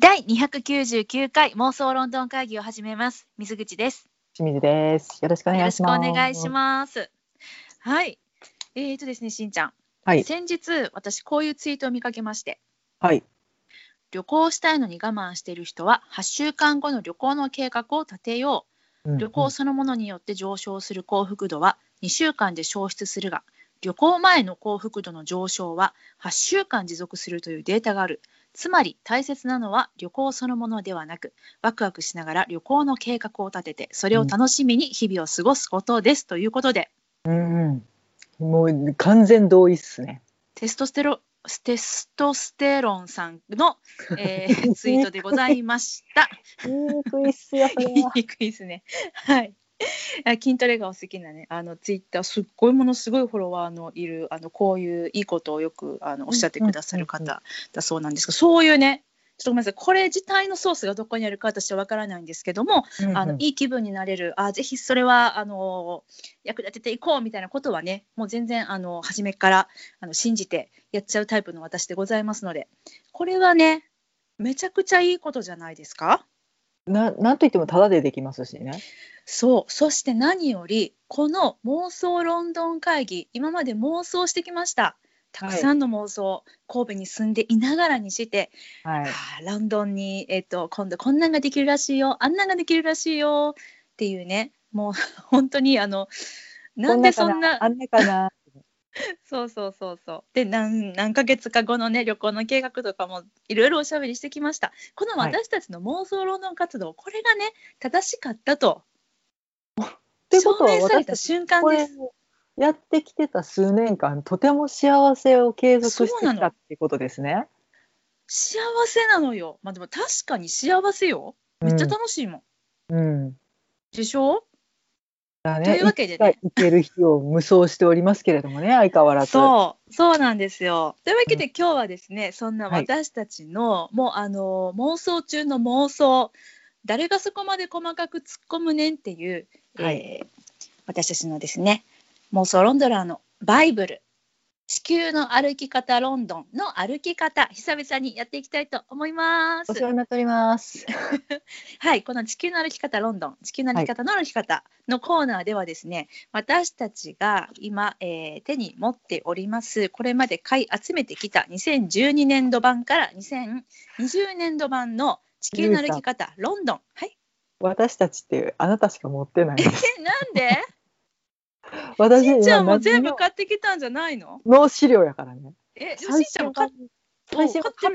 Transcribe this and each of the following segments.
第299回妄想ロンドン会議を始めます。水口です。清水です。よろしくおよろしくお願いします。願いします。はい。えーとですね、しんちゃん。はい。先日、私、こういうツイートを見かけまして、はい。旅行したいのに我慢している人は、8週間後の旅行の計画を立てよう。旅行そのものによって上昇する幸福度は2週間で消失するが、旅行前の幸福度の上昇は8週間持続するというデータがある。つまり大切なのは旅行そのものではなく、ワクワクしながら旅行の計画を立てて、それを楽しみに日々を過ごすことです。ということで、うんうん。もう完全同意っすね。テストステロテストステロンさんの、えー ツイートでございました。言いにくいっすよ、それ言いは。に くいですね。はい。あ筋トレがお好きなね、あのツイッターすっごいものすごいフォロワーのいるあのこういういいことをよくあのおっしゃってくださる方だそうなんですけど、そういうね、ちょっとごめんなさい、これ自体のソースがどこにあるか私はわからないんですけども、うんうんあのいい気分になれる、あぜひそれはあの役立てていこうみたいなことはね、もう全然あの初めからあの信じてやっちゃうタイプの私でございますので、これはね、めちゃくちゃいいことじゃないですか？ななんといってもタダでできますしね。そう、そして何より、この妄想ロンドン会議、今まで妄想してきました。たくさんの妄想、神戸に住んでいながらにして、はい。あーロンドンに、えっと今度こんなんができるらしいよ、あんなんができるらしいよっていうね、もう 本当にあの、なんでそんなあんなかな。そうそうそうそう。で何何ヶ月か後のね旅行の計画とかもいろいろおしゃべりしてきました。このはい私たちの妄想ロンドン活動、これがね正しかったとってことは私た瞬間です。やってきてた数年間とても幸せを継続してきたってことですね。幸せなのよ。まあでも確かに幸せよ。めっちゃ楽しいもん。うん。でしょ？だね。というわけでね行ける日を無双しておりますけれどもね、相変わらず。そう、そうなんですよ。というわけで、今日はですね、そんなはい私たちの、もうあの妄想中の妄想、誰がそこまで細かく突っ込むねんっていう、はい。えー私たちのですね、妄想ロンドラーのバイブル、地球の歩き方ロンドンの歩き方、久々にやっていきたいと思います。お。世話になっております。はい、この地球の歩き方ロンドン、地球の歩き方の歩き方のコーナーではですね、私たちが今、えー手に持っております、これまで買い集めてきた2012年度版から2020年度版の地球の歩き方ロンドン。はい。私たちってあなたしか持ってない。え、なんで？私しんちゃんも今全部何買ってきたんじゃないの？の資料やからね。え、しんちゃんも買っ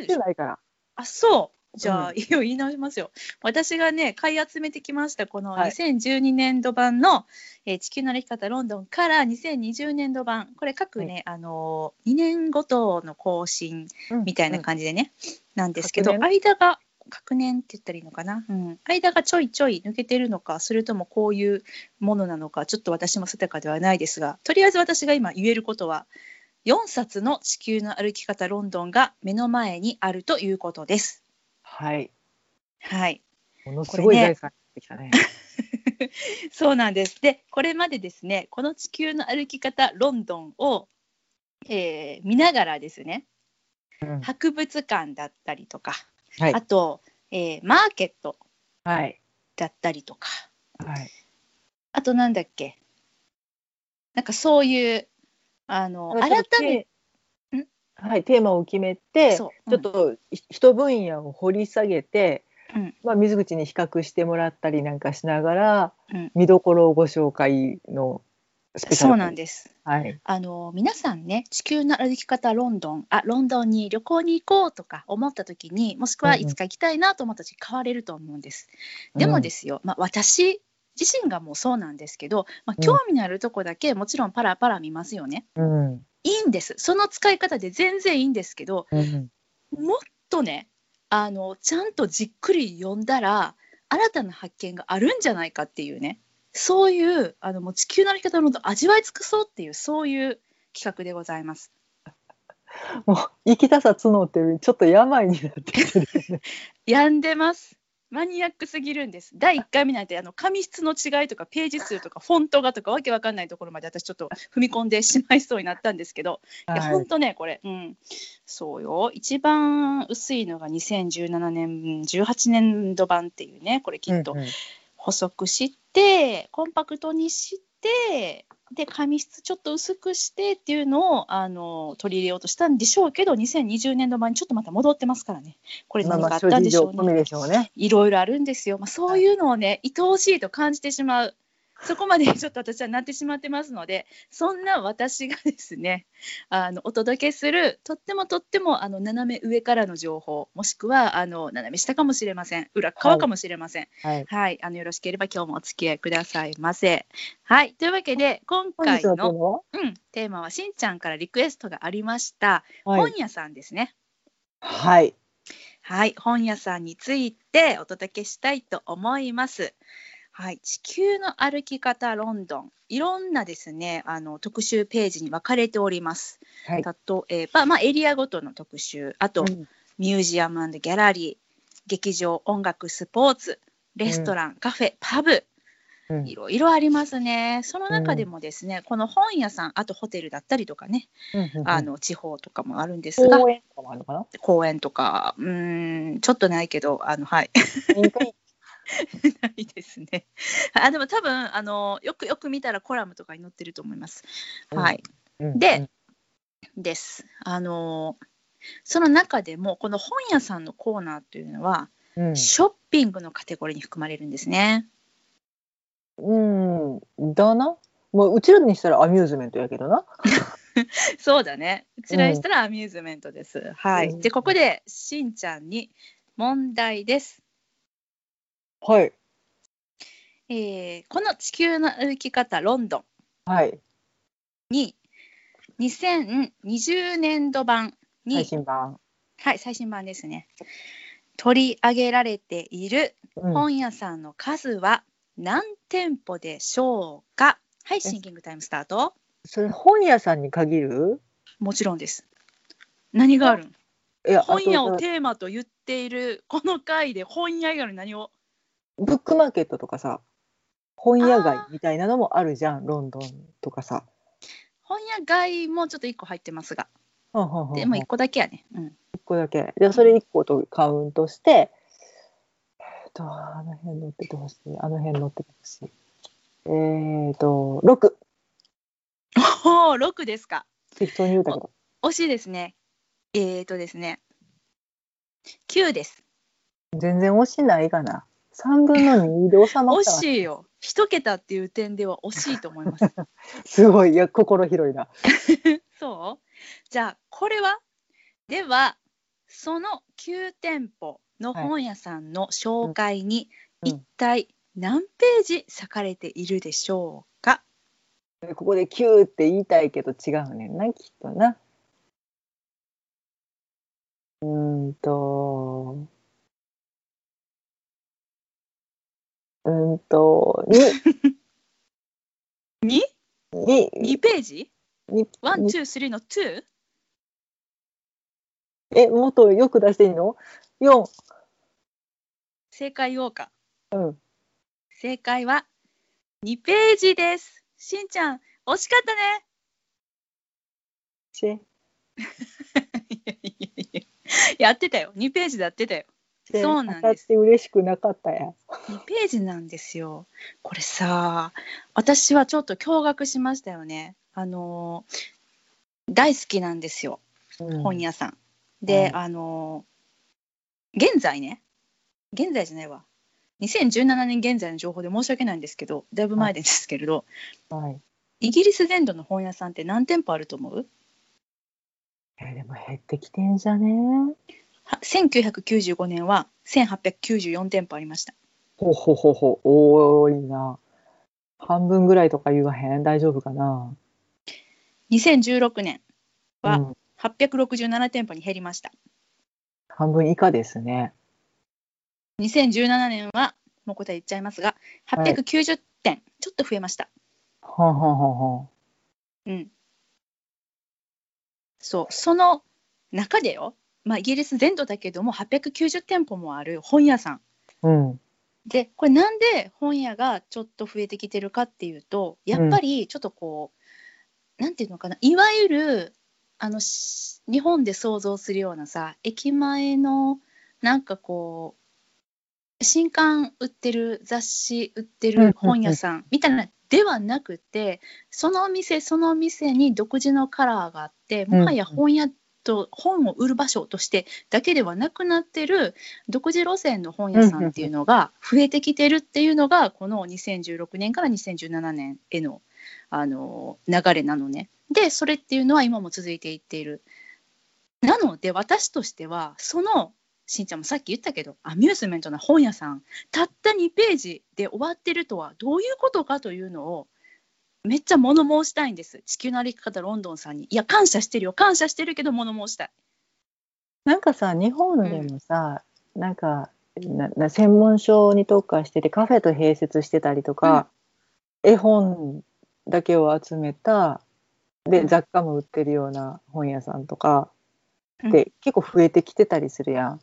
てないから。あ、そう。じゃあ、うん言い直しますよ。私がね、買い集めてきました、このはい2012年度版の、えー地球の歩き方ロンドンから2020年度版、これ各ね、あのー、2年ごとの更新みたいな感じでね、なんですけど、各間が、確年って言ったらいいのかな、うん、間がちょいちょい抜けてるのか、それともこういうものなのか、ちょっと私も定かではないですが、とりあえず私が今言えることは、4冊の地球の歩き方ロンドンが目の前にあるということです。はい。はい。ものすごい財産ってきたね。そうなんです。で、これまでですね、この地球の歩き方ロンドンを、えー見ながらですね、うん博物館だったりとか、はい。あと、えーマーケットはい。だったりとか、はい。あとなんだっけ、なんかそういう、あの、改め、ん？はい、テーマを決めて、そう、ちょっとひ一分野を掘り下げて、うん。まあ、水口に比較してもらったりなんかしながら、うん。見どころをご紹介のそうなんです。はい。あの皆さんね地球の歩き方ロンドンあロンドンに旅行に行こうとか思った時にもしくはうんうんいつか行きたいなと思った時買われると思うんです。でもですよ、まあ、私自身がもうそうなんですけど、まあ、うん興味のあるとこだけもちろんパラパラ見ますよね。うん。いいんですその使い方で全然いいんですけどうん。もっとねあのちゃんとじっくり読んだら新たな発見があるんじゃないかっていうねそういうあのもう地球の歩き方の味わい尽くそうっていうそういう企画でございます。もう生きたさ募ってるちょっと病になってるよね。病んでます。マニアックすぎるんです。第1回目なんてあの紙質の違いとかページ数とかフォントがとかわけわかんないところまで私ちょっと踏み込んでしまいそうになったんですけど、いやはい本当ねこれ、うん、そうよ一番薄いのが2017年18年度版っていうねこれきっとうんうん細くしてコンパクトにしてで紙質ちょっと薄くしてっていうのをあの取り入れようとしたんでしょうけど2020年度版にちょっとまた戻ってますからねこれ何かあったんでしょうね。いろいろあるんですよ。まあ、そういうのをね、愛おしいと感じてしまう。そこまでちょっと私はなってしまってますので、そんな私がですね、あのお届けするとってもとってもあの斜め上からの情報、もしくはあの斜め下かもしれません、裏側かもしれません。はい。はい、あのよろしければ今日もお付き合いくださいませ。はい、というわけで今本回日のテーの、マは？うん、テーマはしんちゃんからリクエストがありました、はい。本屋さんですね。はい。はい、本屋さんについてお届けしたいと思います。はい、地球の歩き方ロンドン、いろんなですね、あの特集ページに分かれております。はい。例えば、まあ、エリアごとの特集、あと、うん。ミュージアムギャラリー、劇場、音楽、スポーツ、レストラン、カフェ、パブ、うん。いろいろありますね。その中でもですね、この本屋さん、あとホテルだったりとかね、うんうんあの地方とかもあるんですが、公園とかもあるのかな？公園とか、うーん、ちょっとないけど、あの、はい。ないですね。あでも多分あのよくよく見たらコラムとかに載ってると思います。うんはい。うんでです。あのその中でもこの本屋さんのコーナーというのは、うんショッピングのカテゴリーに含まれるんですね。うん、だな。もううちらにしたらアミューズメントやけどな。そうだね。うちらにしたらアミューズメントです。はい。うんでここでしんちゃんに問題です。はい。えーこの地球の歩き方ロンドンはい。に2020年度版に、最新版。はい、最新版ですね。取り上げられているうん本屋さんの数は何店舗でしょうか？はい、シンキングタイムスタート。それ本屋さんに限る？もちろんです。何があるん？本屋をテーマと言っているこの回で本屋以外の何をブックマーケットとかさ、本屋街みたいなのもあるじゃん、ロンドンとかさ。本屋街もちょっと1個入ってますが、でも1個だけやね。うん。一個だけ。じゃあそれ一個とカウントして、えっと、あの辺乗っててほしい。あの辺乗っててほしい。えっと、6。おお、6ですか。適当に言うたけど。惜しいですね。えーとですね、9です。全然惜しないかな。3分の2で収ま惜ったわ。しいよ。一桁っていう点では惜しいと思います。すごい。いや、心広いな。そうじゃあこれはではその9店舗の本屋さんの紹介にうん一体何ページ割かれているでしょうか、ここで9って言いたいけど違うねんな、きっとな。うーんと、うーんと、2、2? 2、2ページ？に ?1,2,3 の 2? え、もっとよく出していいの ?4、正解言おうか。うん。正解は2ページです。しんちゃん惜しかったね。チェ、いやいやいややってたよ。2ページでやってたよ。そうなんです当たって嬉しくなかったや。2ページなんですよ。これさ、私はちょっと驚愕しましたよね。あのー大好きなんですよ、うん本屋さん。で、はいあのー現在ね、現在じゃないわ。2017年現在の情報で申し訳ないんですけど、だいぶ前ですけれど、はい。イギリス全土の本屋さんって何店舗あると思う？えでも減ってきてんじゃね？は ?1995 年は1894店舗ありました。ほほほほ、多いな。半分ぐらいとか言わへん？大丈夫かな？2016年はうん、867店舗に減りました。半分以下ですね。2017年はもう答え言っちゃいますがはい890点、ちょっと増えました。はんはんはんはん。うん。そう、その中でよ、まあ、イギリス全土だけども890店舗もある本屋さん。うん。でこれなんで本屋がちょっと増えてきてるかっていうとやっぱりちょっとこう、なんていうのかないわゆるあのし日本で想像するようなさ駅前のなんかこう新刊売ってる雑誌売ってうんうんうんる本屋さんみたいなではなくてその店その店に独自のカラーがあってもはや本屋と本を売る場所としてだけではなくなってる独自路線の本屋さんっていうのが増えてきてるっていうのがこの2016年から2017年へのあの流れなのね。でそれっていうのは今も続いていっている。なので私としてはそのしんちゃんもさっき言ったけどアミューズメントな本屋さんたった2ページで終わってるとはどういうことかというのをめっちゃ物申したいんです。地球の歩き方ロンドンさんに。いや感謝してるよ。感謝してるけど物申したい。なんかさ、日本でもさ、なんかなな専門書に特化しててカフェと併設してたりとか、絵本だけを集めたで、うん。雑貨も売ってるような本屋さんとかうん。で、結構増えてきてたりするやん。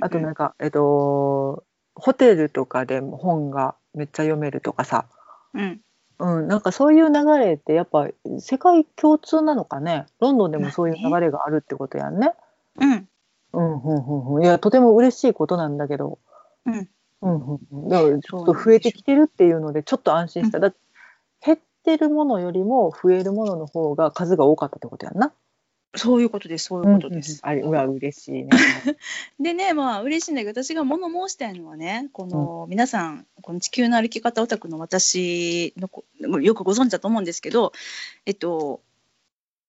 あとなんか、えっとホテルとかでも本がめっちゃ読めるとかさ、うんうん、なんかそういう流れってやっぱ世界共通なのかね？ロンドンでもそういう流れがあるってことやんね？うん。うんうんうんうん、いやとても嬉しいことなんだけど、うん。うんうんうん、だからちょっと増えてきてるっていうのでちょっと安心した、だって減ってるものよりも増えるものの方が数が多かったってことやんな？そういうことです。そういうことです、あれうわ嬉しいね。でねまあ嬉しいんだけど私が物申したいのはねこの、皆さんこの地球の歩き方オタクの私のこよくご存知だと思うんですけどえっと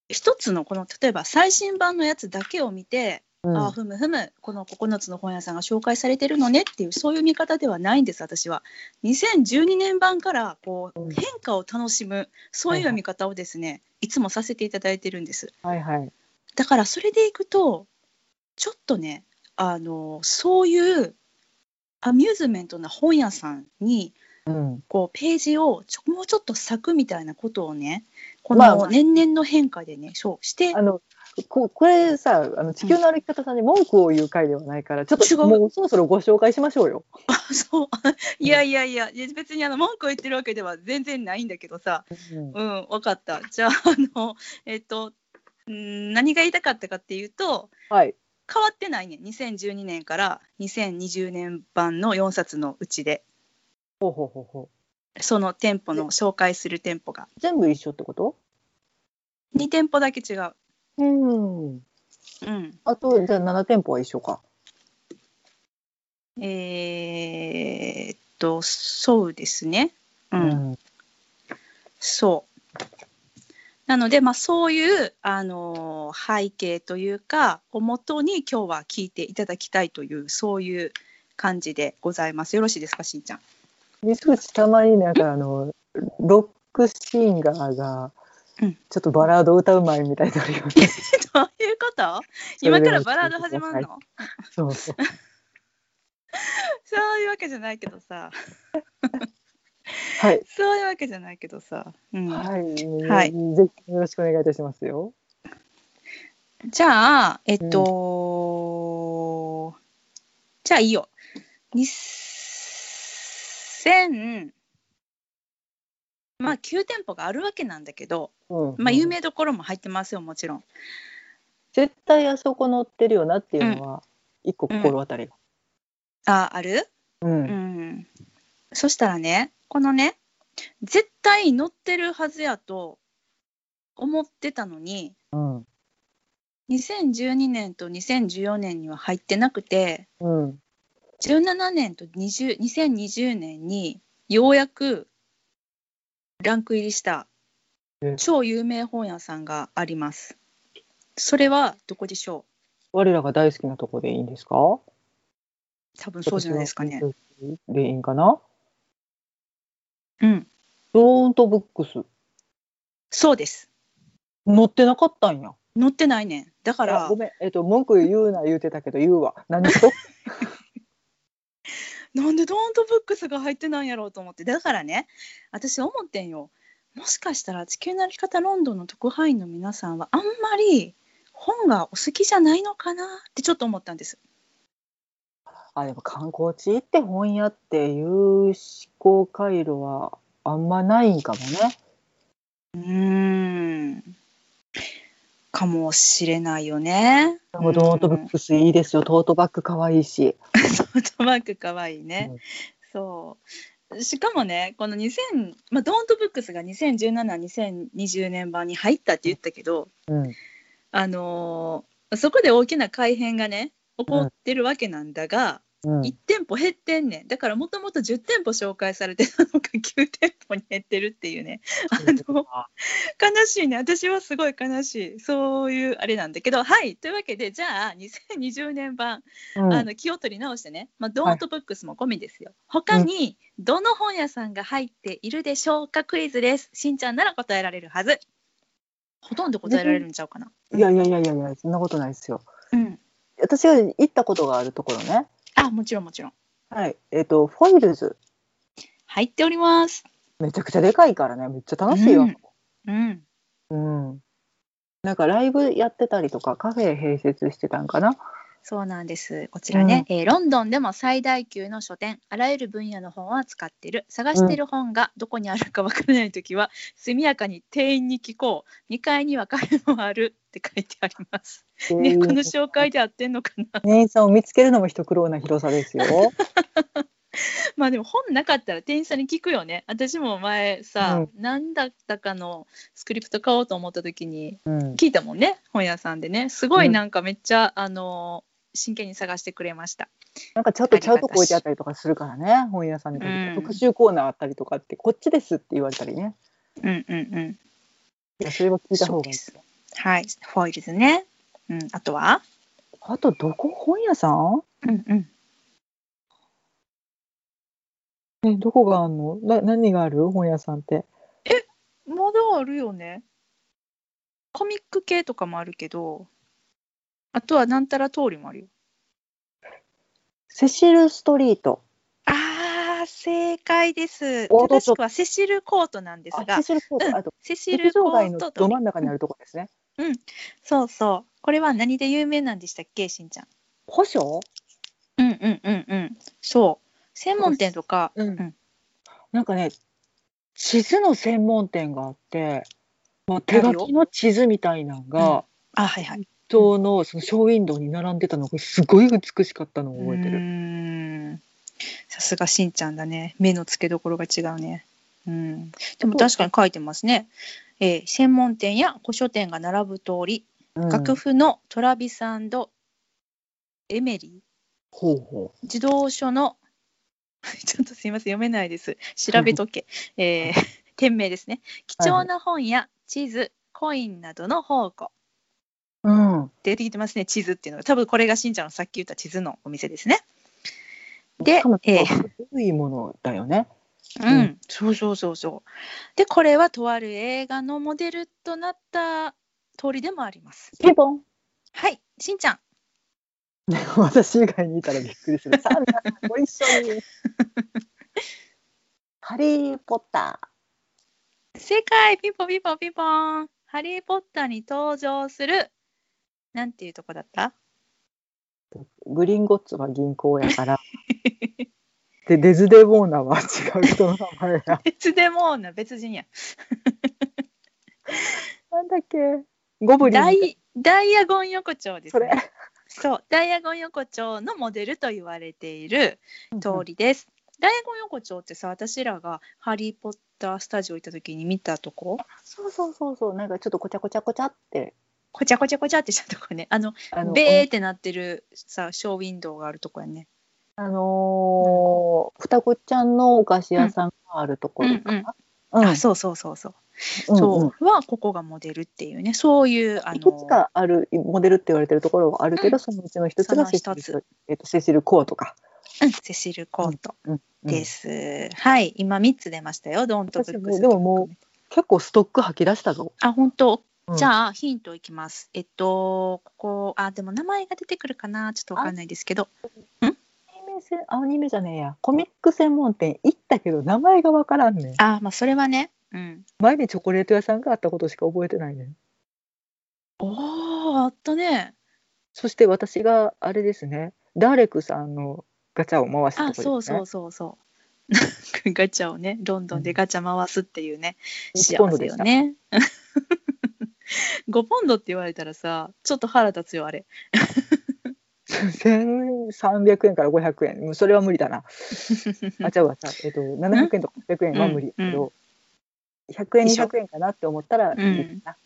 一つのこの例えば最新版のやつだけを見て、うん。ああふむふむこの9つの本屋さんが紹介されてるのねっていうそういう見方ではないんです私は。2012年版からこううん。変化を楽しむそういう読み方をですねいつもさせていただいてるんです。はいはい。だからそれでいくとちょっとねあのそういうアミューズメントな本屋さんにうん。こうページをちょもうちょっと咲くみたいなことをねこまあまあ。の年々の変化でねそうしてあのここれさあの地球の歩き方さんに文句を言う回ではないから、ちょっともうそろそろご紹介しましょうよ。あそういやいやいや別にあの文句を言ってるわけでは全然ないんだけどさ。うんうん。分かった。じゃああの えっとん何が言いたかったかっていうとはい。変わってないね。2012年から2020年版の4冊のうちで。ほうほうほうほその店舗の紹介する店舗が。う。全部一緒ってこと？2店舗だけ違う。うん。うん、あとじゃあ7店舗は一緒か。えーっとそうですね。うん、うんそう。なので、まあ、そういう、あのー背景というかをもとに今日は聞いていただきたいというそういう感じでございます。よろしいですか、しんちゃん。水口たまになんかあのロックシンガーがうんちょっとバラード歌うまいみたいになるよね。どういうこと？今からバラード始まるの？そうそう。そういうわけじゃないけどさ。はい。そういうわけじゃないけどさ。うんはい。はいぜひよろしくお願いいたしますよ。じゃあ、えっと、じゃあいいよ。2000、まあ9店舗があるわけなんだけど、うん。まあ有名どころも入ってますよ、もちろん。絶対あそこ乗ってるよなっていうのは一個心当たりが。あ、ある？う。うんん。そしたらね、このね、絶対乗ってるはずやと思ってたのに、うん。2012年と2014年には入ってなくて、うん。17年と20 2020年にようやくランク入りしたえ超有名本屋さんがあります。それはどこでしょ我らが大好きなとこでいいんですか？う多分そうじゃないですかね。。でいいんかな？うん。ドーントブックス。そうです。乗ってなかったんや。載ってないねん。だからあご、めん。えっと、文句言うな言うてたけど言うわ。何と なんでドーントブックスが入ってないんやろうと思って。だからね、私思ってんよ。もしかしたら地球の歩き方ロンドンの特派員の皆さんはあんまり本がお好きじゃないのかなってちょっと思ったんです。あでも観光地行って本屋っていう思考回路はあんまないんかもね。うーん。かもしれないよね。でもトートバックスいいですよ。トートバッグ可愛いし。トートバッグかわいいね。うんそう。しかもね、この2000、まあ、ドーントブックスが2017、2020年版に入ったって言ったけど、うん。あのーそこで大きな改変がね、起こってるわけなんだが、うん1店舗減ってんねん。だからもともと10店舗紹介されてたのが9店舗に減ってるっていうね。あの悲しいね。私はすごい悲しい。そういうあれなんだけど、はい。というわけで、じゃあ2020年版、うんあの気を取り直してね、まあ、ドーントブックスも込みですよ。他にどの本屋さんが入っているでしょうか？クイズです。しんちゃんなら答えられるはず。ほとんど答えられるんちゃうかな。いやいやいやいやいや、そんなことないですよ。うん。私が行ったことがあるところね。あ、もちろんもちろん。はい。えっ、と、フォイルズ。入っております。めちゃくちゃでかいからね、めっちゃ楽しいよ。うん。うん。なんかライブやってたりとか、カフェ併設してたんかな。そうなんです。こちらね、えーロンドンでも最大級の書店、あらゆる分野の本を扱っている。探している本がどこにあるかわからないときは、速やかに店員に聞こう。2階にはカフェもあるって書いてあります。ね、この紹介で合ってんのかな。店員さんを見つけるのも一苦労な広さですよ。まあでも本なかったら店員さんに聞くよね。私も前さ、う何だったかのスクリプト買おうと思った時にうん。聞いたもんね、本屋さんでね。すごいなんかめっちゃ、あの真剣に探してくれました。なんかちょっとちゃうとこ置いてあったりとかするからね、本屋さんに、うん特集コーナーあったりとかって、こっちですって言われたりね。うんうんうん。いやそれは聞いた方がいい。そうはい、フォイルズね。うん、あとは？あと、どこ？本屋さん？うんうん。え、どこがあんの？な何がある？本屋さんって。まだあるよね。コミック系とかもあるけど、あとはなんたら通りもあるよ。セシルストリート。あー、正解です。お正しくはセシルコートなんですあ、がセ、シルコート。うんあと、セシ劇ルコートと、ど真ん中にあるとこですね。そうそう。これは何で有名なんでしたっけ、しんちゃん。保証うんうんうんうん。そう。専門店とか、うんうんなんかね、地図の専門店があって、まあ、手書きの地図みたいなのが、あ、はいはい。人のそのショーウィンドウに並んでたのがすごい美しかったのを覚えてうる。さすがしんちゃんだね。目の付けどころが違うね。うん。でも確かに書いてますね。えー専門店や古書店が並ぶ通り、うん楽譜のトラビスエメリー、ほうほ自動書の、ちょっとすいません、読めないです。調べとけ。えー店名ですね。貴重な本や地図、コインなどの宝庫。う。うん。出てきてますね、地図っていうのが。多分これがしんちゃんのさっき言った地図のお店ですね。でえー古いものだよね。うん、うんそうそうそうそう。で、これはとある映画のモデルとなった通りでもあります。ピンポン。はい、しんちゃん。私以外にいたらびっくりする。さあ、皆さんご一緒に。ハリー・ポッタ正解ピンポンピンポンピンポン。ハリー・ポッターに登場する、なんていうとこだった？ー。グリンゴッツは銀行やから。で、デズデボーナは違う人の名前や。別でもな、別人や。なんだっけ？ゴブリン。ダイダイアゴン横丁ですね。。そう、ダイアゴン横丁のモデルと言われている通りです。ダイアゴン横丁ってさ、私らがハリー・ポッタースタジオ行った時に見たとこ？そうそうそうそう。なんかちょっとこちゃこちゃこちゃって。こちゃこちゃこちゃってしたとこね。あの、あの、ベーってなってるさ、ショーウィンドウがあるとこやね。あのー双子ちゃんのお菓子屋さんがあるところかな？うんあ、そうそうそうそう。うんそうう、はここがモデルっていうね、そういう、あいくつの、かあるモデルって言われてるところはあるけど、うんそのうちの一つがセシルえっとセシルコーとか。うん、セシル・コートうんうんです。はい、今3つ出ましたよ、ドントブックス。でもも結構ストック吐き出したぞ。あ、本当？うんじゃあ、ヒントいきます。えっと、ここ、あ、でも名前が出てくるかな、ちょっとわかんないですけど。アニメせアニメじゃねえや。コミック専門店行ったけど名前がわからんねん。あ、まあ、それはね。うん。前にチョコレート屋さんがあったことしか覚えてないねん。おー、あったね。そして私があれですね、ダーレクさんのガチャを回すとこね。そうそうそうそう ガチャをねロンドンでガチャ回すっていうね、一ポン幸せ。よね 5ポンドって言われたらさちょっと腹立つよあれ1300円から500円。それは無理だな。あ、違うわ。えっと、700円とか800円は無理だけど、100円、でしょ200円かなって思ったらいいかな。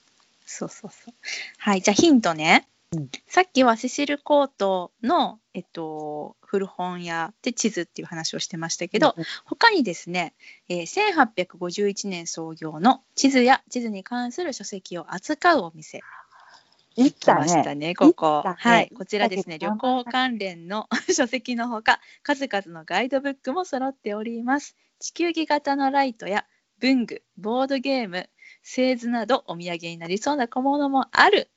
そうそうそう。はい、じゃあヒントね。うんさっきはセシル・コートの、えっと、古本屋で地図っていう話をしてましたけど、うん他にですね、えー1851年創業の地図や地図に関する書籍を扱うお店行っ来ましたね、ここ。行ったねはい、こちらですね、旅行関連の 書籍のほか、数々のガイドブックも揃っております。地球儀型のライトや文具、ボードゲーム、製図などお土産になりそうな小物もある。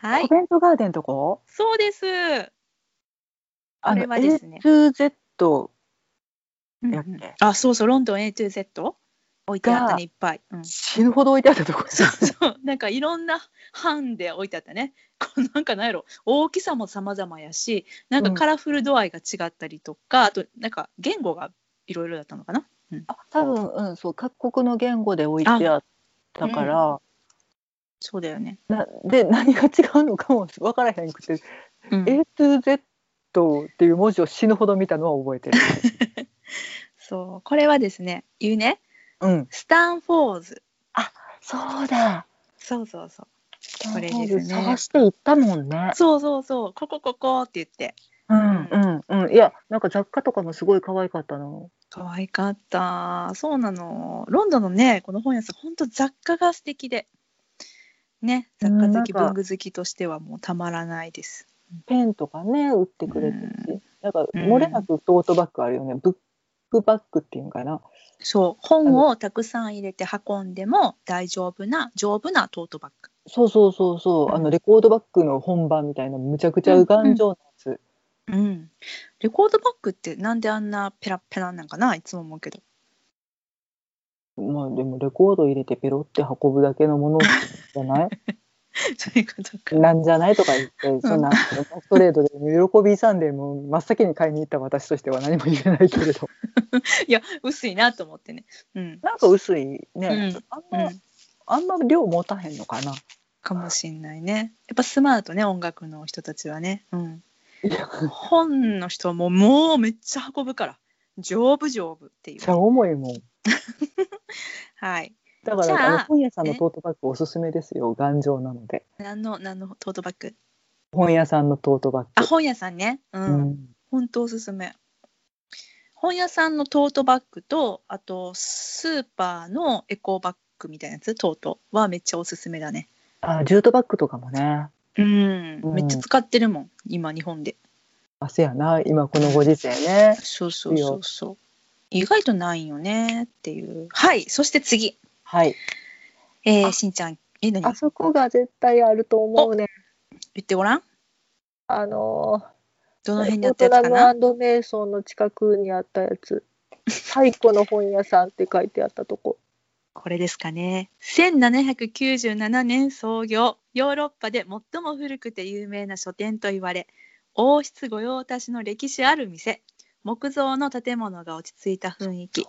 はい。コ、ベントガーデンとこ？そうです。あれはですね。A2Z うんやっけ？あ、そうそう、ロンドン A2Z 置いてあったね、いっぱい。うん。死ぬほど置いてあったとこ。そうそう、なんかいろんな版で置いてあったね。こうなんかなんやろ、大きさも様々やし、なんかカラフル度合いが違ったりとか、あとなんか言語がいろいろだったのかな。あ多分うんそう各国の言語で置いてあったから、そうだよね。なで何が違うのかも分からへんくて、うん、A2Z っていう文字を死ぬほど見たのは覚えてる。そう、これはですね、言うね、うん、スタンフォーズ。そうだ。そうそうそう。これですね探して行ったもんね。そうそうそう、ここここって言って。うんうんうん。いやなんか雑貨とかもすごい可愛かったの。可愛かった。そうなの。ロンドンのね、この本屋さん、本当雑貨が素敵で。ね、雑貨好き、文具好きとしてはもうたまらないです。ペンとかね売ってくれてるうし、なんか漏れなくトートバッグあるよね。ブックバッグっていうのかな。そう、本をたくさん入れて運んでも大丈夫な、丈夫なトートバッグ。そうそうそうそう。うんあのレコードバッグの本番みたいなむちゃくちゃ頑丈なやつ。うん。レコードバッグってなんであんなペラッペラなんかないつも思うけど。まあでもレコード入れてペロって運ぶだけのものじゃない？そういうことか。なんじゃないとか言って、そんなストレートで喜びさんでも真っ先に買いに行った私としては何も言えないけれど。いや、薄いなと思ってね。うん。なんか薄いね。うんあんま、うん。あんま量持たへんのかな。かもしんないね。やっぱスマートね、音楽の人たちはね。うん。本の人はもうもうめっちゃ運ぶから丈夫丈夫っていうめっちゃ重いもん。はいだかじゃあらあの本屋さんのトートバッグおすすめですよ。頑丈なので。何の何のトートバッグ？本屋さんのトートバッグ。あ本屋さんねうん、うん。本当おすすめ本屋さんのトートバッグとあとスーパーのエコバッグみたいなやつ？トートはめっちゃおすすめだねあ、ジュートバッグとかもね。うんうんめっちゃ使ってるもん今日本であ、せやな。今このご時世ね。そうそうそうそう意外とないよねっていうはいそして次はい。えー、あしんちゃんえ何？あそこが絶対あると思うね。言ってごらんあのどのー、辺にあったやつかな？ラムメイソンの近くにあったやつ。最古の本屋さんって書いてあったとこ。これですかね。1797年創業、ヨーロッパで最も古くて有名な書店と言われ、王室御用達の歴史ある店、木造の建物が落ち着いた雰囲気、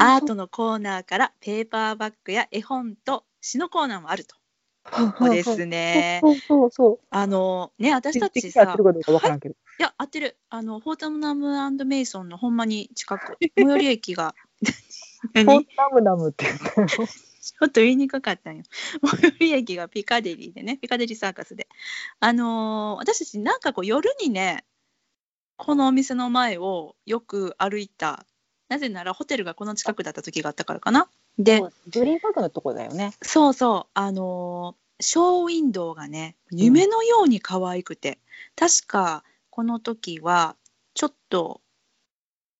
アートのコーナーからペーパーバッグや絵本と詩のコーナーもあると。ここですね。そうそうそう。あのね、私たちさ、るかどうかわからんけど。いや、合ってる。あの、フォータムナムメイソンのほんまに近く、最寄り駅が、何 フォンナムナムって言ったよ。ちょっと言いにくかったんよ。最寄り駅がピカデリーでね、ピカデリーサーカスで。あのー私たちなんかこう夜にね、このお店の前をよく歩いた。なぜならホテルがこの近くだった時があったからかな。で、グリーンパークのとこだよね。そうそう、あのーショーウィンドウがね、夢のように可愛くて、確かこの時はちょっと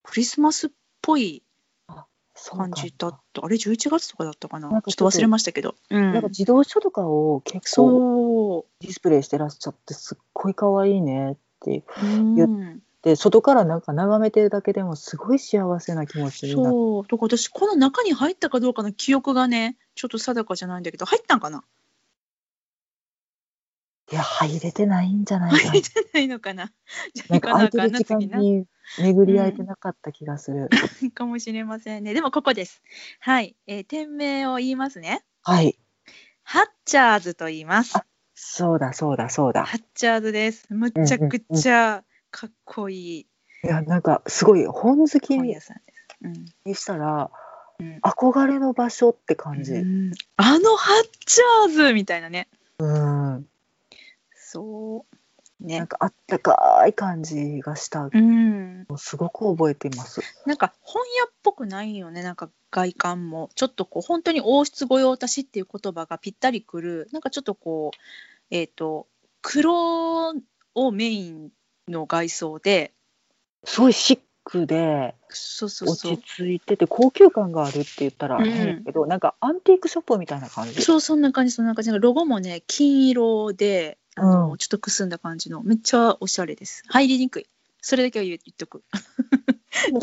クリスマスっぽい感じだった。あれ11月とかだったかなちょっと忘れましたけど。うんなんか自動書とかを結構。ディスプレイしてらっしゃってすっごい可愛いねってうん、で外からなんか眺めてるだけでもすごい幸せな気持ちになってそうだから私この中に入ったかどうかの記憶がねちょっと定かじゃないんだけど入ったんかな？いや入れてないんじゃないか入れてないのかな？じゃあなんかな時間に巡り合えてなかった気がする。かもしれませんね。でもここです。はい、えー店名を言いますね。はい。ハッチャーズと言います。そうだそうだそうだ。ハッチャーズです。むっちゃくちゃかっこいいいやなんかすごい本好きに本屋さんです。うんしたらうん憧れの場所って感じ。うんあのハッチャーズみたいなね。うん。そう。ねなん。かあったかい感じがした。うん。すごく覚えています。なんか本屋っぽくないよね。なんか外観もちょっとこう本当に王室御用達っていう言葉がぴったりくる。なんかちょっとこうえっ、と黒をメインの外装で、すごいシックでそうそうそう落ち。着いてて高級感があるって言ったらうん変やけど、なんかアンティークショップみたいな感じ？そうそんな感じそんな感じ。ロゴもね金色であの、うんちょっとくすんだ感じのめっちゃおしゃれです。入りにくい。それだけは言っとく。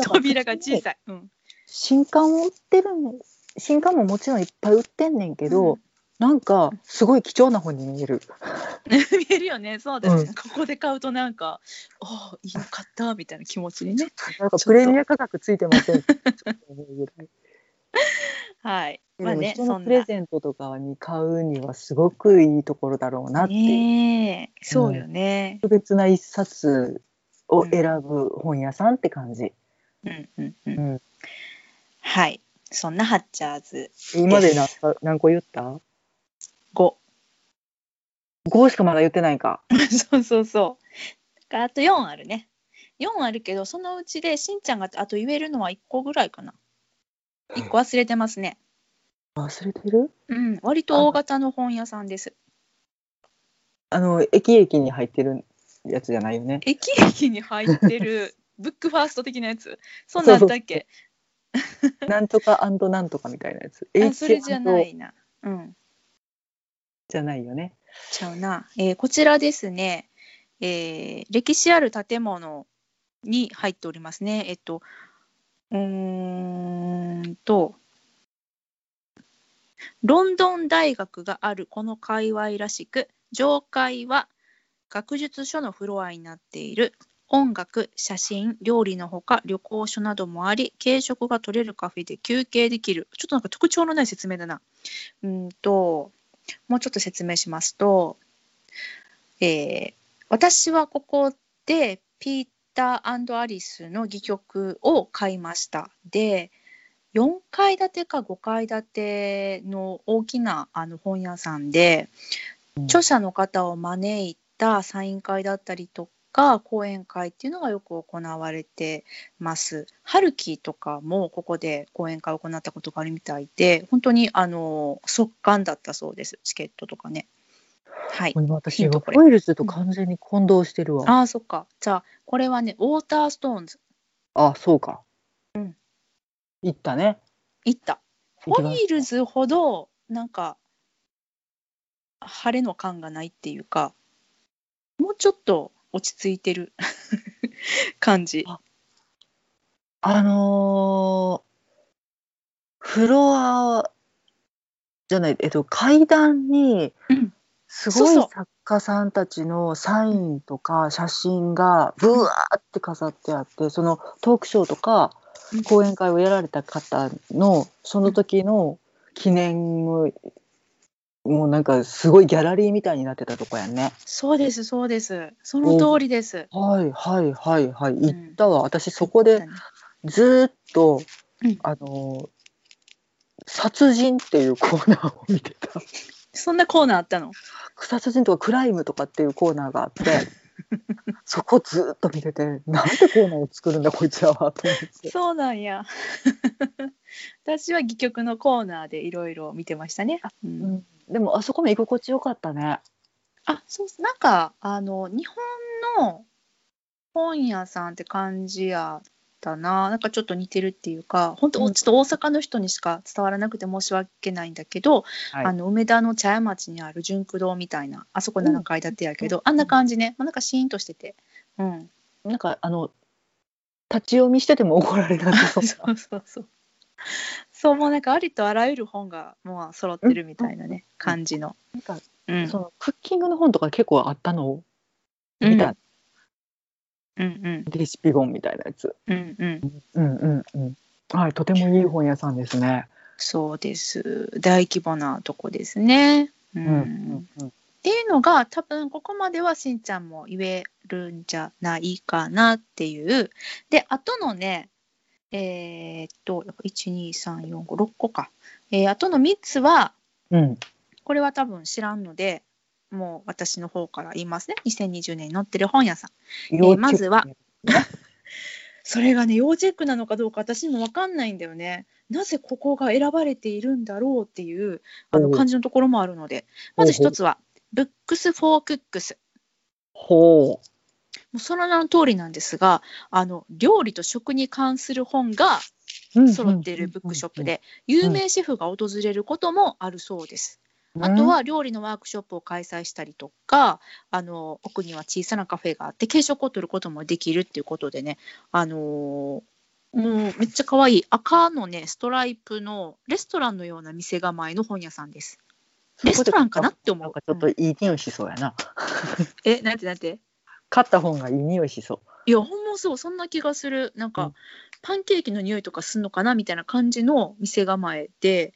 扉が小さい。うん。新刊を売ってるん新刊ももちろんいっぱい売ってんねんけど、なんかすごい貴重な本に見える。見えるよね。そうだよね。うんここで買うとなんか、おおいいの買ったみたいな気持ちにね。なんかプレミア価格ついてません。はい。でまあね、そんな。のプレゼントとかに買うにはすごくいいところだろうなってねえ、そうよね。特別な一冊を選ぶ本屋さんって感じ。うんうんう。うんん、はい。そんなハッチャーズ今で何か 何個言った？5。?5 しかまだ言ってないか。そうそうそう。だからあと4あるね。4あるけど、そのうちでしんちゃんがあと言えるのは1個ぐらいかな。1個忘れてますね。忘れてる？うん。割と大型の本屋さんです。あの駅駅に入ってるやつじゃないよね。駅駅に入ってる ブックファースト的なやつ？そんなんあったっけ？なんとかなんとかみたいなやつ。あそれじゃないな。うん。じゃないよね。ちゃうな。えーこちらですね、えー歴史ある建物に入っておりますね。えっと、うーんと、ロンドン大学があるこの界隈らしく、上階は学術書のフロアになっている。音楽、写真、料理のほか旅行書などもあり、軽食が取れるカフェで休憩できる。ちょっとなんか特徴のない説明だな。うんと、もうちょっと説明しますと、えー私はここでピーターアリスの戯曲を買いました。で、4階建てか5階建ての大きなあの本屋さんで、うん著者の方を招いたサイン会だったりとか講演会っていうのがよく行われてます。春樹とかもここで講演会を行ったことがあるみたいで本当にあの速乾だったそうですチケットとかね。はい。今私ヒントこれホイールズと完全に混同してるわ。ああそっか。じゃあこれはねウォーターストーンズあ、そうか。うん。行ったね。行った。ホイールズほどなんか晴れの感がないっていうかもうちょっと落ち着いてる 感じ。あのーフロアじゃない、えっと、階段にうん。すごい作家さんたちのサインとか写真がブワーって飾ってあってそのトークショーとかうん。講演会をやられた方のその時の記念のもうなんかすごいギャラリーみたいになってたとこやんね。そうですそうです。その通りです。はいはいはいはい。ん。行ったわ、私そこでずーっと、うん。あの殺人っていうコーナーを見てた。そんなコーナーあったの？殺人とかクライムとかっていうコーナーがあって そこずーっと見ててなんでコーナーを作るんだこいつらはと思ってそうなんや。私は戯曲のコーナーでいろいろ見てましたね。うんうんでもあそこも居心地よかったねあそうなんかあの日本の本屋さんって感じやったな。なんかちょっと似てるっていうか本当、うん。ちょっと大阪の人にしか伝わらなくて申し訳ないんだけど、はい。あの梅田の茶屋町にある純駆堂みたいなあそこ7階建てやけど、あんな感じね、まあ、なんかシーンとしてて、うん、なんかあの立ち読みしてても怒られなさそう。そなうそうそう。そうもうなんかありとあらゆる本がもう揃ってるみたいなね、感じの、なんかうん。そのクッキングの本とか結構あったの？見た、うんレシピ本みたいなやつ。うんうんうんうんうん。はい、とてもいい本屋さんですね。そうです大規模なとこですね。うんうんうんっていうのが多分ここまではしんちゃんも言えるんじゃないかなっていう。であとのねえーっと12345個か。えー、あとの3つはうん。これは多分知らんのでもう私の方から言いますね2020年に載ってる本屋さん。要チェックまずは それがね要チェックなのかどうか私にも分かんないんだよね。なぜここが選ばれているんだろうっていうあの感じのところもあるのでまず一つは「 Books for Cooks」ほもうその名の通りなんですがあの料理と食に関する本がう。揃っているブックショップで有名シェフが訪れることもあるそうです。うん。あとは料理のワークショップを開催したりとかあの奥には小さなカフェがあって軽食を取ることもできるっていうことでねあのーもうめっちゃ可愛い赤のねストライプのレストランのような店構えの本屋さんです。レストランかなって思う。なんかちょっといい匂いしそうやな。えなんてなんて？買った本がいい匂いしそう。いやほんまそうそんな気がするなんか、うんパンケーキの匂いとかすんのかなみたいな感じの店構えで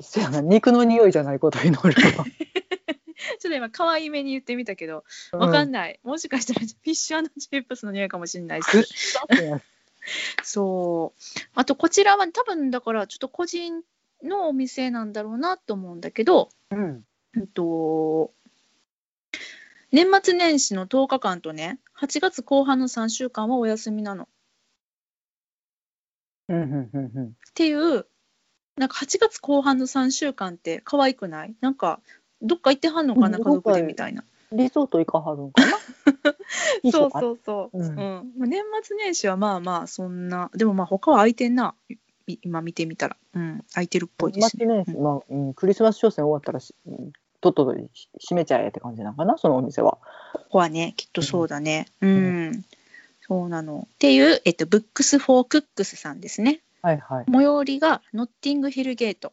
そやな、肉の匂いじゃないことを祈るわ。ちょっと今可愛いめに言ってみたけどわかんない、もしかしたらフィッシュチップスの匂いかもしれないしそう。あと、こちらは多分だから、ちょっと個人のお店なんだろうなと思うんだけど、うん。うんと、年末年始の10日間とね、8月後半の3週間はお休みなの。っうんうんうんうん。ていう、なんか8月後半の3週間って可愛くない？なんか、どっか行ってはんのかな、うん家族でみたいな。リゾート行かはるんかな？そうう。そうそう。ううんん。まあ年末年始はまあまあ、そんな、でもまあ、他は空いてんな。い今見てみたら。うん。空いてるっぽいですね。年末年始、まあ、うん、クリスマス商戦終わったらし、うんとっとと閉めちゃえって感じなのかな、そのお店は。ここはね、きっとそうだね。うん。そうなの。っていう、えっと、 Books for Cooks さんですね。はいはい。最寄りがノッティングヒルゲート。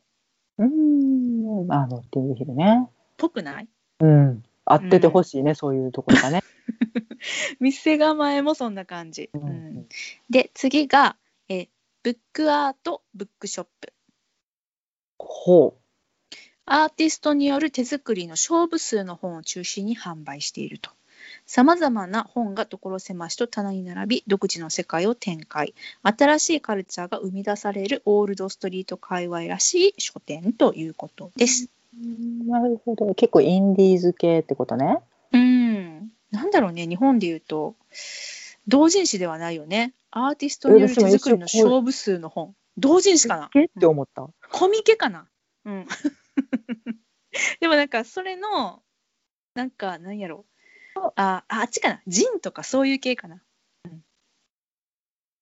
うーん、あの、っていう日でね。ぽくない？うん。合っててほしいね、そういうところがね。店構えもそんな感じ。ううんん、で、次が、えブックアート・ブックショップ。ほアーティストによる手作りの勝負数の本を中心に販売していると。さまざまな本が所狭しと棚に並び、独自の世界を展開。新しいカルチャーが生み出されるオールドストリート界隈らしい書店ということです。う。なるほど。結構インディーズ系ってことね。うん。なんだろうね、日本で言うと、同人誌ではないよね。アーティストによる手作りの勝負数の本。同人誌かな？系って思った？コミケかな？うん。でもなんかそれの、なんかなんやろあ、ああっちかなジンとかそういう系かな